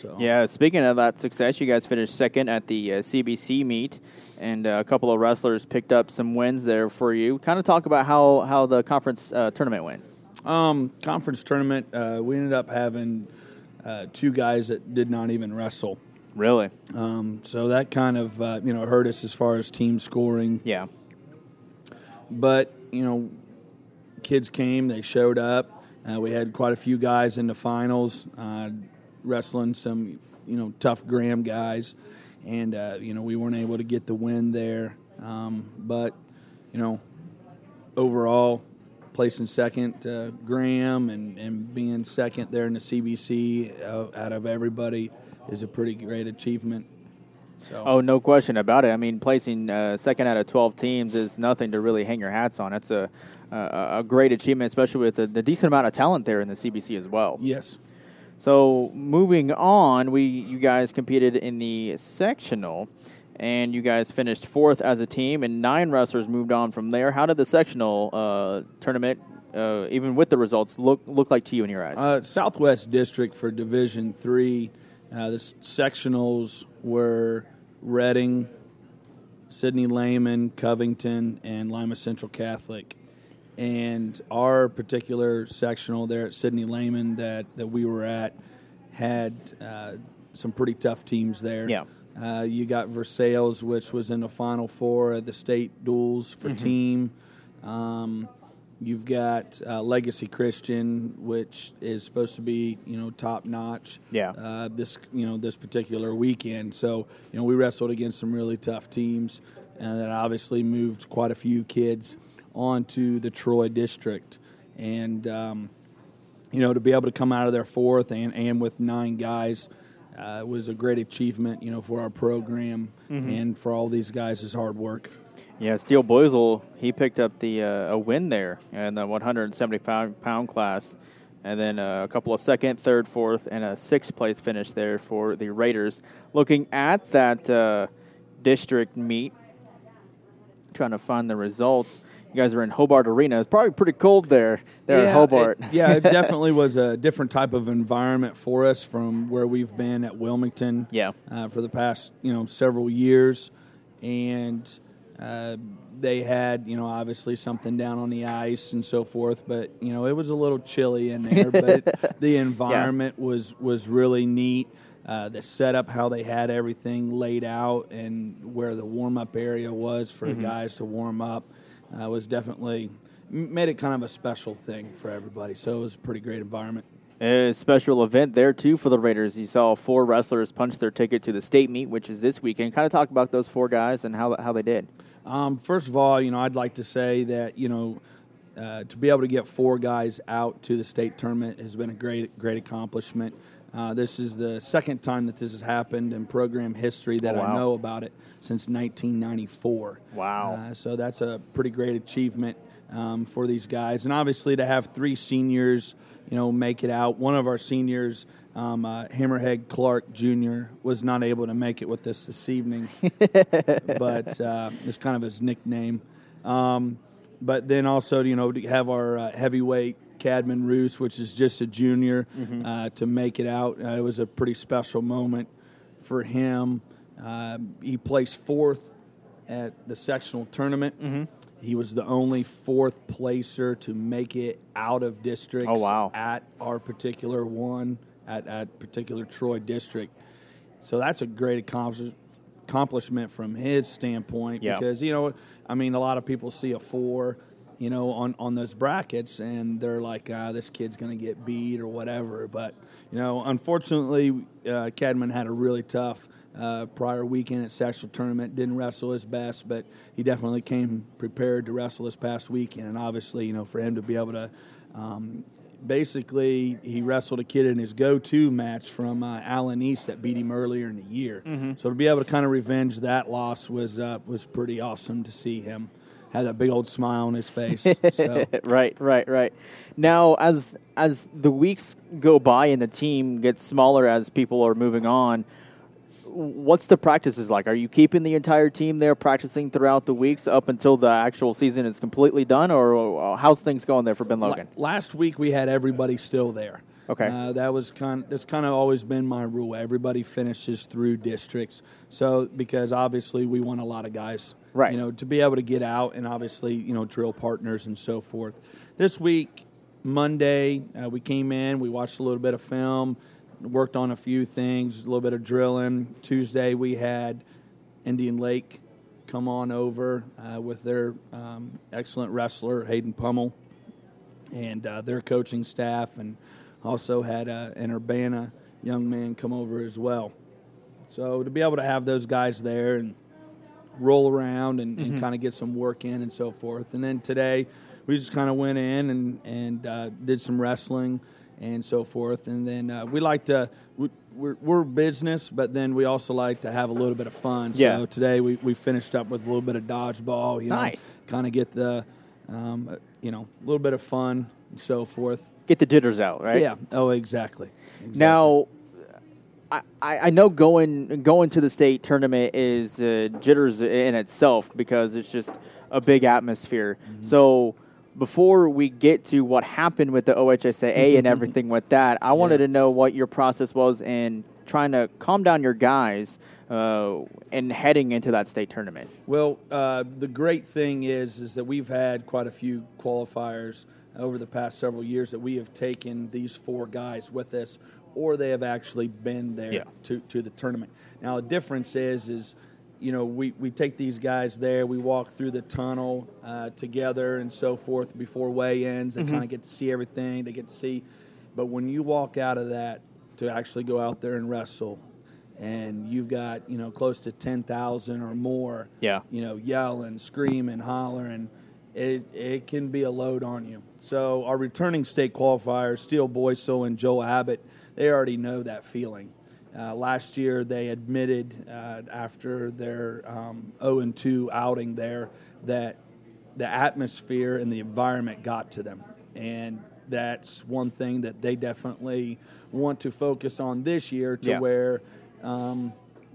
So Yeah, speaking of that success, you guys finished second at the uh, CBC meet, and uh, a couple of wrestlers picked up some wins there for you. Kind of talk about how, how the conference uh, tournament went. Um, conference tournament, uh, we ended up having uh, two guys that did not even wrestle. Really? Um, so that kind of uh, you know hurt us as far as team scoring. Yeah. But you know, kids came, they showed up. Uh, we had quite a few guys in the finals, uh, wrestling some you know tough Graham guys, and uh, you know we weren't able to get the win there. Um, but you know, overall, placing second, uh, Graham, and, and being second there in the CBC uh, out of everybody is a pretty great achievement. So, Oh, no question about it. I mean, placing uh, second out of 12 teams is nothing to really hang your hats on. That's a, a, a great achievement, especially with the, the decent amount of talent there in the CBC as well. yes. So moving on, we you guys competed in the sectional, and you guys finished fourth as a team, and nine wrestlers moved on from there. How did the sectional uh, tournament, uh, even with the results, look look like to you in your eyes? Uh, Southwest District for Division Three, uh, the sectionals were Reading, Sidney Lehman, Covington, and Lima Central Catholic. And our particular sectional there at Sidney Lehman that, that we were at had uh, some pretty tough teams there. Yeah. Uh, you got Versailles, which was in the Final Four of the state duels for team. Um, you've got uh, Legacy Christian, which is supposed to be you know top notch. Yeah. Uh, this you know this particular weekend, so you know we wrestled against some really tough teams, and that obviously moved quite a few kids onto the Troy district, and. Um, you know, to be able to come out of there fourth and, and with nine guys uh, was a great achievement, you know, for our program and for all these guys' hard work. yeah, Steele Boisel he picked up the uh, a win there in the 175 pound class, and then uh, a couple of second, third, fourth, and a sixth place finish there for the Raiders. Looking at that uh, district meet, trying to find the results. You guys are in Hobart Arena. It's probably pretty cold there. There at Hobart. It, yeah, it [LAUGHS] definitely was a different type of environment for us from where we've been at Wilmington. Yeah. uh, for the past you know several years, and uh, they had you know obviously something down on the ice and so forth, but you know it was a little chilly in there, but [LAUGHS] the environment was was really neat. Uh, the setup, how they had everything laid out, and where the warm up area was for the guys to warm up, uh, was definitely made it kind of a special thing for everybody. So it was a pretty great environment. A special event there too for the Raiders. You saw four wrestlers punch their ticket to the state meet, which is this weekend. Kind of talk about those four guys and how how they did. Um, first of all, you know, I'd like to say that you know uh, to be able to get four guys out to the state tournament has been a great great accomplishment. Uh, this is the second time that this has happened in program history that Oh, wow. I know about it since 1994. Wow. Uh, so that's a pretty great achievement um, for these guys, and obviously to have three seniors, you know, make it out. One of our seniors, um, uh, Hammerhead Clark Jr., was not able to make it with us this evening, [LAUGHS] but uh, it's kind of his nickname. Um, but then also, you know, to have our uh, heavyweight Cadman Roos, which is just a junior, uh, to make it out. Uh, it was a pretty special moment for him. Uh, he placed fourth at the sectional tournament. He was the only fourth placer to make it out of districts Oh, wow. at our particular one, at, at particular Troy district. So that's a great accomplishment from his standpoint Yeah. because, you know, I mean, a lot of people see a four, you know, on, on those brackets and they're like, ah, this kid's going to get beat or whatever. But, you know, unfortunately, uh, Cadman had a really tough uh, prior weekend at sectional tournament. Didn't wrestle his best, but he definitely came prepared to wrestle this past weekend. And obviously, you know, for him to be able to um, basically he wrestled a kid in his go-to match from uh, Allen East that beat him earlier in the year. So to be able to kind of revenge that loss was uh, was pretty awesome to see him have that big old smile on his face. [LAUGHS] so right, right, right. Now, as as the weeks go by and the team gets smaller as people are moving on, what's the practices like? Are you keeping the entire team there practicing throughout the weeks up until the actual season is completely done, or how's things going there for Ben Logan? Last week we had everybody still there. Okay. Uh, that was kind. That's kind of always been my rule. Everybody finishes through districts. So because obviously we want a lot of guys, Right. You know, to be able to get out and obviously you know drill partners and so forth. This week, Monday, uh, we came in. We watched a little bit of film, worked on a few things, a little bit of drilling. Tuesday we had Indian Lake come on over uh, with their um, excellent wrestler Hayden Pummel and uh, their coaching staff, and also had uh, an Urbana young man come over as well. So to be able to have those guys there and roll around and, and kind of get some work in and so forth, and then today we just kind of went in and and uh, did some wrestling and so forth, and then uh, we like to. We, we're, we're business, but then we also like to have a little bit of fun. Yeah. So today we, we finished up with a little bit of dodgeball. You Nice. know, kind of get the, um, you know, a little bit of fun and so forth. Get the jitters out, right? Yeah. Oh, exactly. exactly. Now, I, I know going going to the state tournament is uh, jitters in itself because it's just a big atmosphere. So before we get to what happened with the OHSAA and [LAUGHS] everything with that, I wanted Yeah. to know what your process was in trying to calm down your guys uh, and heading into that state tournament. Well, uh, the great thing is, is that we've had quite a few qualifiers over the past several years that we have taken these four guys with us, or they have actually been there Yeah. to, to the tournament. Now, the difference is, is you know, we, we take these guys there, we walk through the tunnel uh, together and so forth before weigh-ins. They kind of get to see everything. They get to see, but when you walk out of that to actually go out there and wrestle, and you've got you know close to ten thousand or more, Yeah. you know, yelling, screaming, hollering, it it can be a load on you. So our returning state qualifiers, Steele Boycel and Joel Abbott, they already know that feeling. Uh, last year, they admitted uh, after their um, 0 and 2 outing there that the atmosphere and the environment got to them, and that's one thing that they definitely want to focus on this year to Yeah. where um,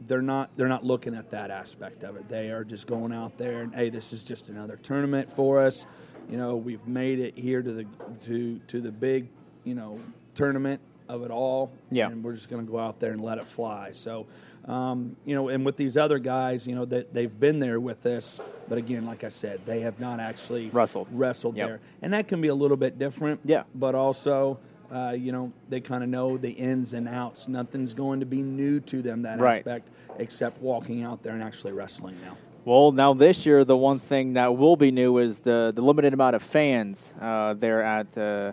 they're not they're not looking at that aspect of it. They are just going out there and hey, this is just another tournament for us. You know, we've made it here to the to to the big you know tournament of it all. Yeah. and we're just going to go out there and let it fly. So. Um, you know, and with these other guys, you know, that they've been there with this, but again, like I said, they have not actually Wrestled. wrestled Yep. there, and that can be a little bit different. Yeah. but also, uh, you know, they kind of know the ins and outs. Nothing's going to be new to them that Right. aspect, except walking out there and actually wrestling now. Well, now this year, the one thing that will be new is the, the limited amount of fans uh, there at uh,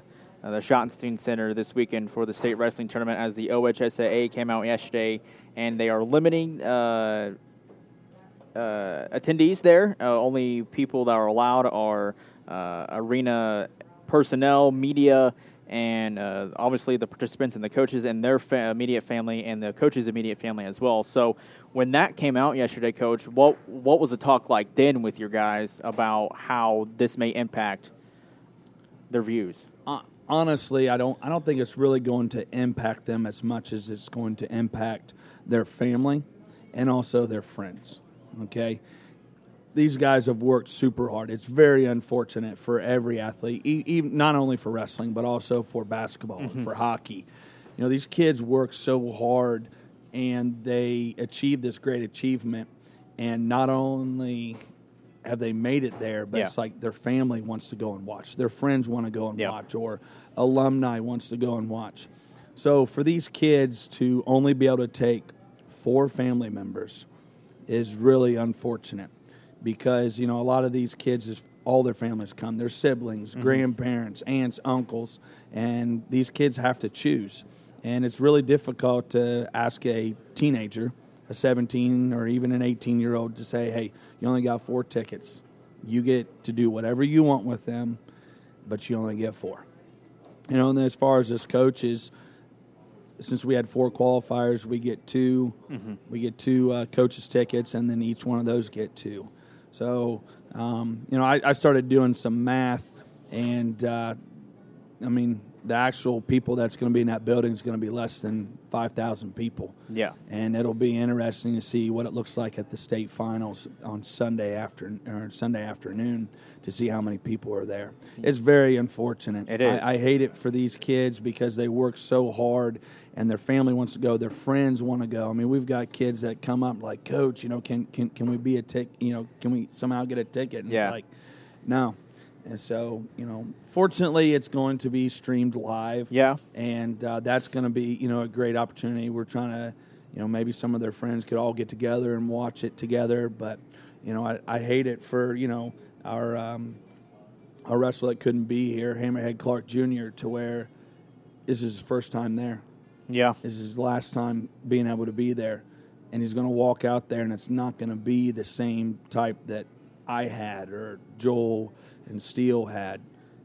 the Schottenstein Center this weekend for the state wrestling tournament as the OHSAA came out yesterday, and they are limiting uh, uh, attendees there. Uh, only people that are allowed are uh, arena personnel, media, and uh, obviously the participants and the coaches and their fa- immediate family and the coaches' immediate family as well. So when that came out yesterday, Coach, what what was the talk like then with your guys about how this may impact their views? Honestly, I don't I don't think it's really going to impact them as much as it's going to impact their family and also their friends. Okay, these guys have worked super hard. It's very unfortunate for every athlete, even, not only for wrestling, but also for basketball mm-hmm. and for hockey. You know, these kids work so hard and they achieve this great achievement. And not only have they made it there, but yeah. it's like their family wants to go and watch, their friends want to go and yeah. watch, or alumni wants to go and watch. So for these kids to only be able to take four family members is really unfortunate because you know a lot of these kids is all their families come their siblings mm-hmm. grandparents aunts uncles and these kids have to choose and it's really difficult to ask a teenager a 17 or even an 18 year old to say hey you only got four tickets. You get to do whatever you want with them but you only get four. You know and as far as this coaches since we had four qualifiers we get 2 mm-hmm. we get two uh, coaches tickets and then each one of those get two. So, um, you know, I, I, started doing some math, and uh, I mean, the actual people that's going to be in that building is going to be less than 5,000 people. Yeah. And it'll be interesting to see what it looks like at the state finals on Sunday after or Sunday afternoon to see how many people are there. It's very unfortunate. It is. I, I hate it for these kids because they work so hard and their family wants to go, their friends want to go. I mean, we've got kids that come up like, "Coach, you know, can can can we be a tick? You know, can we somehow get a ticket?" And yeah. it's like, no. And so, you know, fortunately, it's going to be streamed live. Yeah. And uh, that's going to be, you know, a great opportunity. We're trying to, you know, maybe some of their friends could all get together and watch it together. But, you know, I, I hate it for, you know, our um, our wrestler that couldn't be here, Hammerhead Clark Jr., to where this is his first time there. Yeah. This is his last time being able to be there. And he's going to walk out there, and it's not going to be the same type that I had or Joel and Steele had,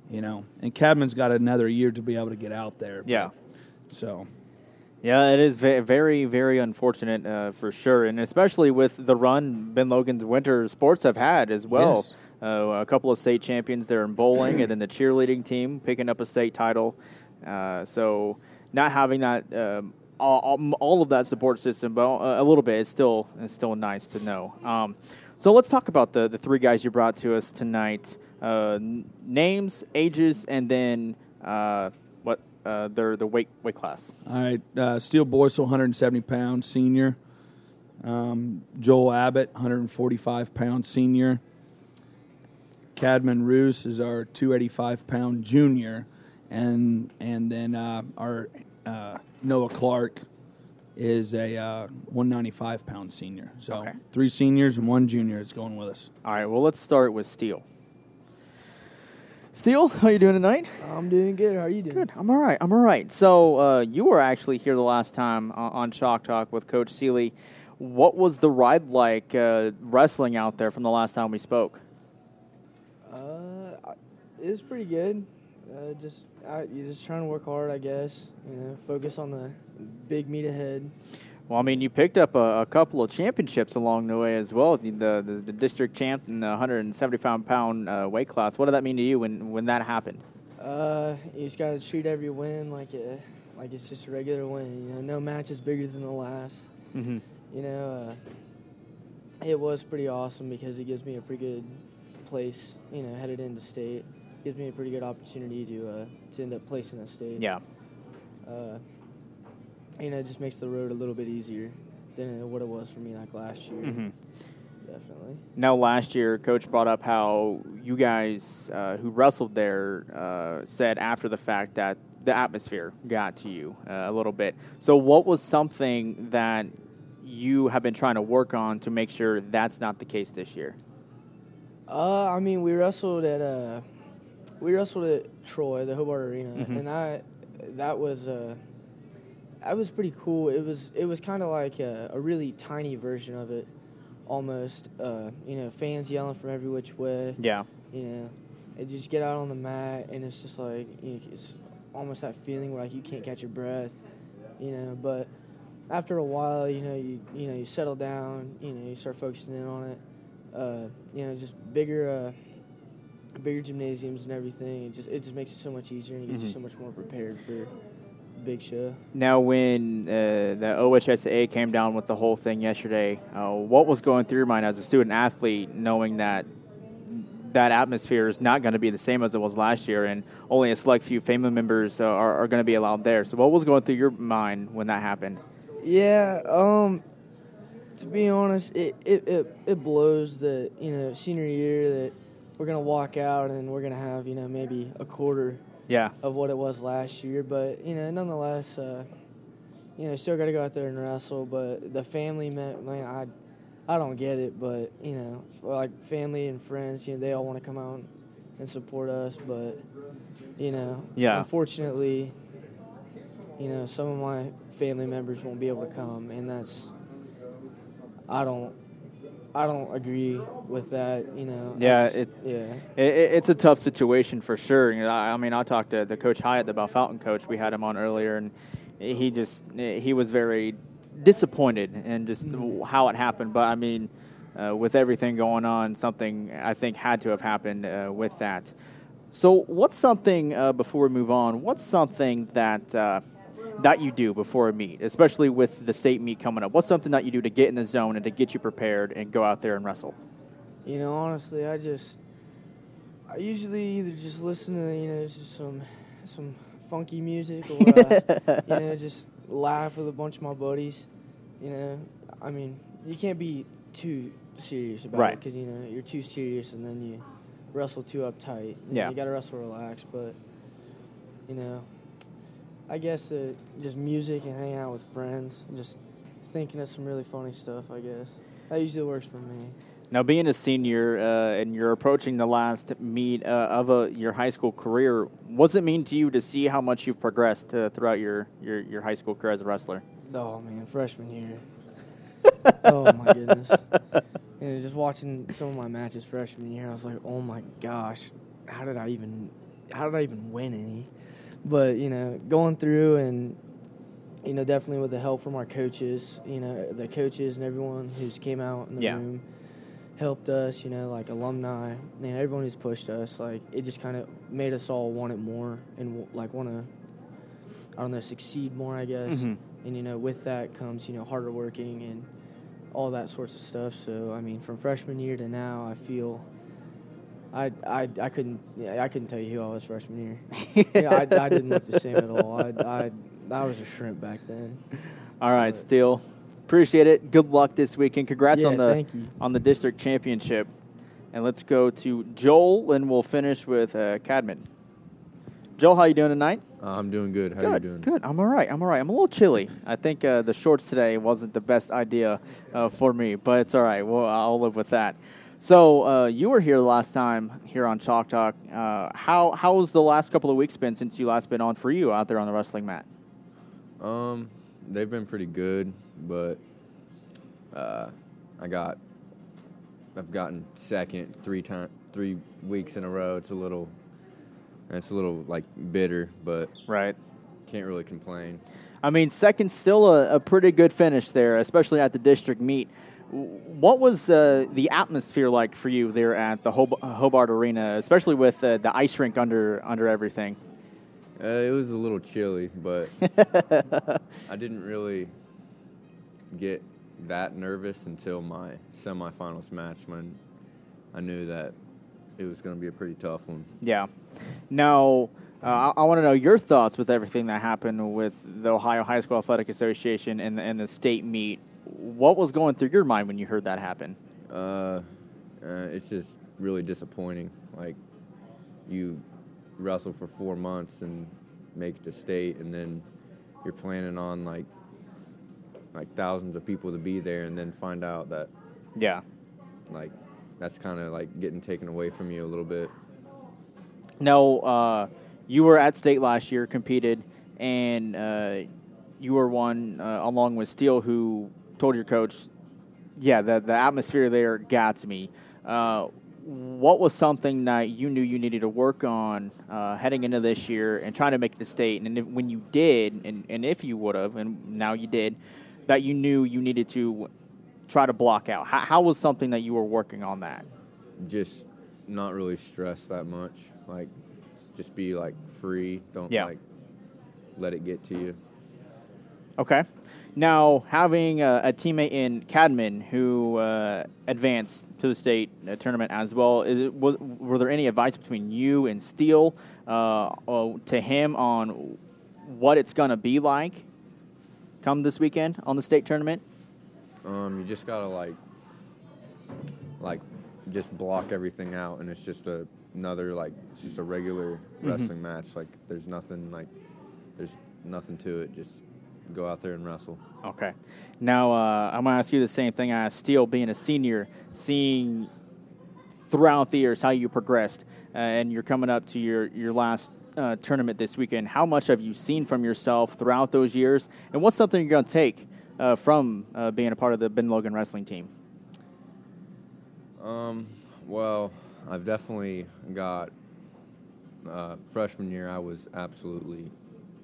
you know. And Cadman's got another year to be able to get out there. Yeah. So. Yeah, it is very, very unfortunate uh, for sure, and especially with the run Ben Logan's winter sports have had as well. Yes. Uh, a couple of state champions there in bowling, and then the cheerleading team picking up a state title. Uh, so not having that um, all, all, of that support system, but a little bit, it's still it's still nice to know. Um, so let's talk about the the three guys you brought to us tonight. Uh, names, ages, and then uh, what uh, their the weight weight class. All right, uh, Steele Boyce, 170 pounds, senior. Um, Joel Abbott, 145 pound senior. Cadman Roos is our 285 pound junior and and then uh, our uh, Noah Clark is a uh, 195 pound senior. So okay. three seniors and one junior is going with us. All right. Well, let's start with Steele. Steele, how you doing tonight? I'm doing good. How are you doing? Good. I'm all right. I'm all right. So uh, you were actually here the last time on Chalk Talk with Coach Seeley. What was the ride like uh, wrestling out there from the last time we spoke? Uh, it was pretty good. Uh, just I, you're just trying to work hard, I guess. You know, focus on the big meet ahead. Well, I mean, you picked up a, a couple of championships along the way as well. The the, the district champ in the 175 pound uh, weight class. What did that mean to you when when that happened? Uh, you just got to treat every win like it like it's just a regular win. You know, no match is bigger than the last. Mm-hmm. You know, uh, it was pretty awesome because it gives me a pretty good place. You know, headed into state gives me a pretty good opportunity to uh, to end up placing a state. Yeah. Uh, you know, it just makes the road a little bit easier than what it was for me like last year. Mm-hmm. Definitely. Now, last year, Coach brought up how you guys uh, who wrestled there uh, said after the fact that the atmosphere got to you uh, a little bit. So, what was something that you have been trying to work on to make sure that's not the case this year? Uh, I mean, we wrestled at uh, we wrestled at Troy, the Hobart Arena, Mhm. and that that was uh, that was pretty cool. It was it was kind of like a, a really tiny version of it, almost. Uh, you know, fans yelling from every which way. Yeah. You know, and just get out on the mat, and it's just like you know, it's almost that feeling where like you can't catch your breath. You know, but after a while, you know, you you know you settle down. You know, you start focusing in on it. Uh, you know, just bigger. Uh, bigger gymnasiums and everything it just it just makes it so much easier and you get you Mhm. so much more prepared for big show Now, when uh, the OHSAA came down with the whole thing yesterday, uh, what was going through your mind as a student athlete, knowing that that atmosphere is not going to be the same as it was last year, and only a select few family members uh, are, are going to be allowed there? So, what was going through your mind when that happened? Yeah, um, to be honest, it, it, it, it blows that, you know, senior year that we're going to walk out and we're going to have, you know, maybe a quarter Yeah. of what it was last year. But, you know, nonetheless, uh, you know, still got to go out there and wrestle. But the family, man, man, I, I don't get it. But, you know, for like family and friends, you know, they all want to come out and support us. But, you know, Yeah. unfortunately, you know, some of my family members won't be able to come, and that's I don't I don't agree with that. You know. Yeah, just- it- yeah. It, it, it's a tough situation for sure. You know, I, I mean, I talked to the coach Hyatt, the Bellefontaine coach. We had him on earlier, and he just he was very disappointed in just how it happened. But I mean, uh, with everything going on, something I think had to have happened uh, with that. So, what's something uh, before we move on? What's something that uh, that you do before a meet, especially with the state meet coming up? What's something that you do to get in the zone and to get you prepared and go out there and wrestle? You know, honestly, I just I usually either just listen to you know just some some funky music or uh, [LAUGHS] you know just laugh with a bunch of my buddies. You know, I mean, you can't be too serious about Right. it because you know you're too serious and then you wrestle too uptight. You know, Yeah. you got to wrestle relaxed, but you know, I guess uh, just music and hanging out with friends, and just thinking of some really funny stuff. I guess that usually works for me. Now, being a senior uh, and you're approaching the last meet uh, of a, your high school career, what's it mean to you to see how much you've progressed uh, throughout your, your, your high school career as a wrestler? Oh man, freshman year. [LAUGHS] oh my goodness. And just watching some of my matches freshman year, I was like, oh my gosh, how did I even, how did I even win any? But you know, going through and you know, definitely with the help from our coaches, you know, the coaches and everyone who's came out in the Yeah. room helped us, you know, like alumni and everyone who's pushed us, like it just kind of made us all want it more and like want to, I don't know, succeed more, I guess Mhm. and you know with that comes you know harder working and all that sorts of stuff so i mean from freshman year to now i feel i i, I couldn't yeah, i couldn't tell you who i was freshman year [LAUGHS] yeah, I, I didn't look the same at all I, I i was a shrimp back then All right, Steele. Appreciate it. Good luck this weekend. Congrats Yeah, on the thank you. on the district championship. And let's go to Joel, and we'll finish with uh, Cadman. Joel, how you doing tonight? Uh, I'm doing good. How good, you doing? good. I'm all right. I'm all right. I'm a little chilly. I think uh, the shorts today wasn't the best idea uh, for me, but it's all right. Well, I'll live with that. So uh, you were here the last time here on Chalk Talk. Uh, how how's the last couple of weeks been since you last been on for you out there on the wrestling mat? Um, they've been pretty good, but uh, I got I've gotten second three time three weeks in a row. It's a little it's a little like bitter, but Right. can't really complain. I mean, second's still a, a pretty good finish there, especially at the district meet. What was uh, the atmosphere like for you there at the Hob- Hobart Arena, especially with uh, the ice rink under under everything? Uh, it was a little chilly, but [LAUGHS] I didn't really get that nervous until my semifinals match when I knew that it was going to be a pretty tough one. Yeah. Now, uh, I, I want to know your thoughts with everything that happened with the Ohio High School Athletic Association and the, and the state meet. What was going through your mind when you heard that happen? Uh, uh, it's just really disappointing. Like you wrestle for four months and make it to state, and then you're planning on like like thousands of people to be there, and then find out that Yeah. like that's kind of like getting taken away from you a little bit. Now, uh, you were at state last year, competed, and uh, you were one uh, along with Steele who told your coach, "Yeah, the the atmosphere there gets me." Uh, what was something that you knew you needed to work on uh, heading into this year and trying to make the state? And if, when you did, and, and if you would have, and now you did, that you knew you needed to try to block out. How, how was something that you were working on that? Just not really stress that much. Like, just be like free. Don't Yeah. like let it get to you. Okay. Now, having a, a teammate in Cadman who uh, advanced to the state uh, tournament as well, is it, was, were there any advice between you and Steele uh, uh, to him on what it's going to be like come this weekend on the state tournament? Um, you just gotta like, like, just block everything out, and it's just a another like, it's just a regular Mm-hmm. wrestling match. Like, there's nothing like, there's nothing to it. Just go out there and wrestle. Okay. Now, uh, I'm going to ask you the same thing I asked Steele, being a senior, seeing throughout the years how you progressed, uh, and you're coming up to your, your last uh, tournament this weekend. How much have you seen from yourself throughout those years, and what's something you're going to take uh, from uh, being a part of the Ben Logan wrestling team? Um, well, I've definitely got uh, freshman year. I was absolutely,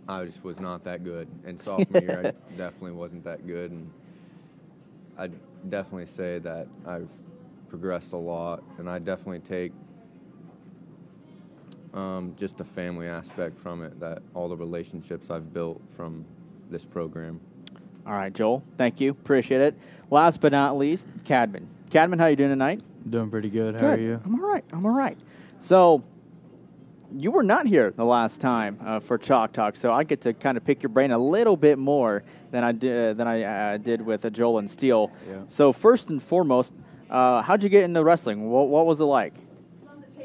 I just was not that good, [LAUGHS] and sophomore year I definitely wasn't that good, and I definitely say that I've progressed a lot, and I definitely take um, just the family aspect from it. That all the relationships I've built from this program. All right, Joel. Thank you. Appreciate it. Last but not least, Cadman. Cadman, how you doing tonight? Doing pretty good. How Good. are you? I'm all right. I'm all right. So, you were not here the last time uh, for Chalk Talk, so I get to kind of pick your brain a little bit more than I did than I uh, did with uh, Joel and Steele. Yeah. So, first and foremost, uh, how'd you get into wrestling? What, what was it like?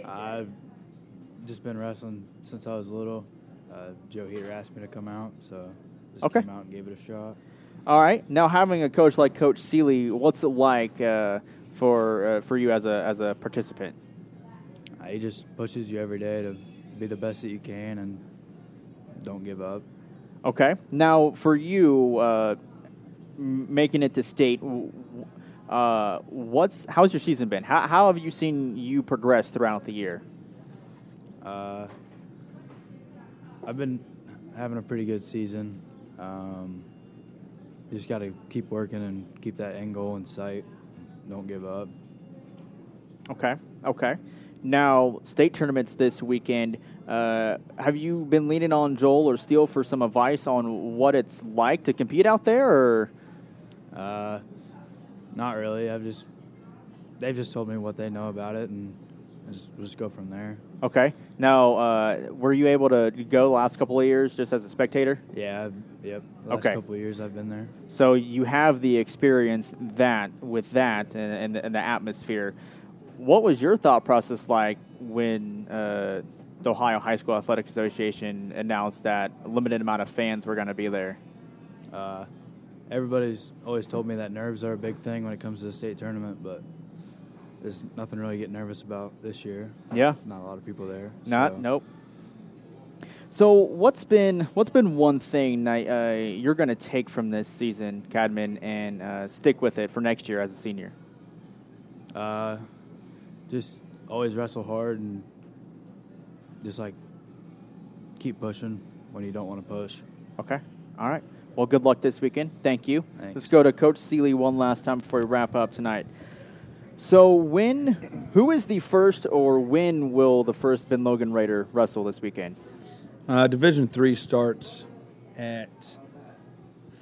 I've just been wrestling since I was little. Uh, Joe here asked me to come out, so just Okay. came out and gave it a shot. All right. Now, having a coach like Coach Seeley, what's it like uh, for uh, for you as a as a participant? Uh, he just pushes you every day to be the best that you can and don't give up. Okay. Now, for you, uh, making it to state, uh, what's how's your season been? How, how have you seen you progress throughout the year? Uh, I've been having a pretty good season. Um, you just got to keep working and keep that end goal in sight. Don't give up. Okay. Okay. Now, state tournaments this weekend. Uh, have you been leaning on Joel or Steele for some advice on what it's like to compete out there? Or Uh, not really. I've just they've just told me what they know about it, and I just we'll just go from there. okay. Now, uh, were you able to go the last couple of years just as a spectator? Yeah. I've, yep. The last Okay. couple of years I've been there. So you have the experience that with that and, and, the, and the atmosphere. What was your thought process like when uh, the Ohio High School Athletic Association announced that a limited amount of fans were going to be there? Uh, everybody's always told me that nerves are a big thing when it comes to the state tournament, but there's nothing really to get nervous about this year. Yeah. Not a lot of people there. Not so- nope. So what's been what's been one thing that uh, you're going to take from this season, Cadman, and uh, stick with it for next year as a senior? Uh, just always wrestle hard and just like keep pushing when you don't want to push. Okay. All right. Well, good luck this weekend. Thank you. Thanks. Let's go to Coach Seeley one last time before we wrap up tonight. So, when, who is the first, or when will the first Ben Logan Raider wrestle this weekend? Uh, Division three starts at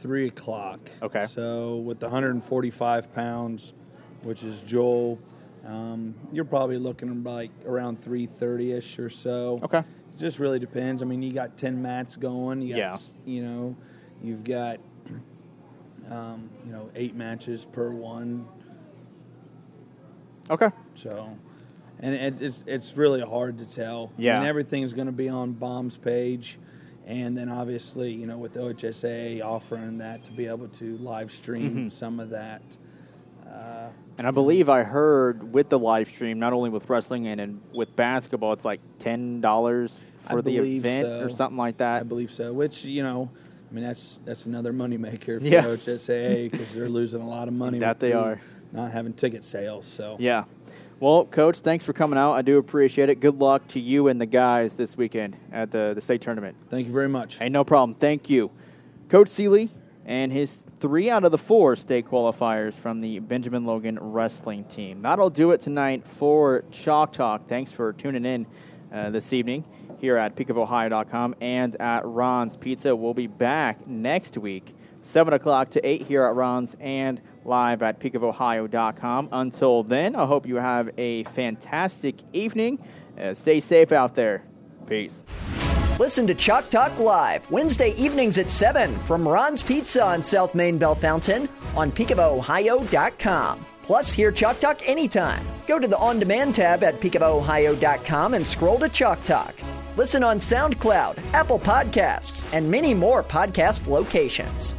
three o'clock. Okay. So with the 145 pounds, which is Joel, um, you're probably looking like around 330 ish or so. Okay. Just really depends. I mean, you got 10 mats going. You got, yeah. You know, you've got, um, you know, eight matches per one. Okay. So, and it, it's it's really hard to tell. I Yeah. mean, everything's going to be on Baum's page, And then obviously, you know, with the OHSAA offering that to be able to live stream Mm-hmm. some of that. Uh, And I believe I heard with the live stream, not only with wrestling and, and with basketball, it's like ten dollars I for the event so. or something like that. I believe so. Which you know, I mean that's that's another moneymaker for Yeah. OHSAA because they're losing a lot of money. That they are. not having ticket sales. So Yeah. Well, Coach, thanks for coming out. I do appreciate it. Good luck to you and the guys this weekend at the, the state tournament. thank you very much. Hey, no problem. Thank you. Coach Seeley and his three out of the four state qualifiers from the Benjamin Logan wrestling team. That'll do it tonight for Chalk Talk. Thanks for tuning in uh, this evening here at peakofohio.com and at Ron's Pizza. We'll be back next week, 7 o'clock to 8 here at Ron's and live at peakofohio.com. Until then, I hope you have a fantastic evening. Uh, stay safe out there. Peace. Listen to Chalk Talk Live Wednesday evenings at 7 from Ron's Pizza on South Main Bellefontaine on peakofohio.com. Plus, hear Chalk Talk anytime. Go to the On Demand tab at peakofohio.com and scroll to Chalk Talk. Listen on SoundCloud, Apple Podcasts, and many more podcast locations.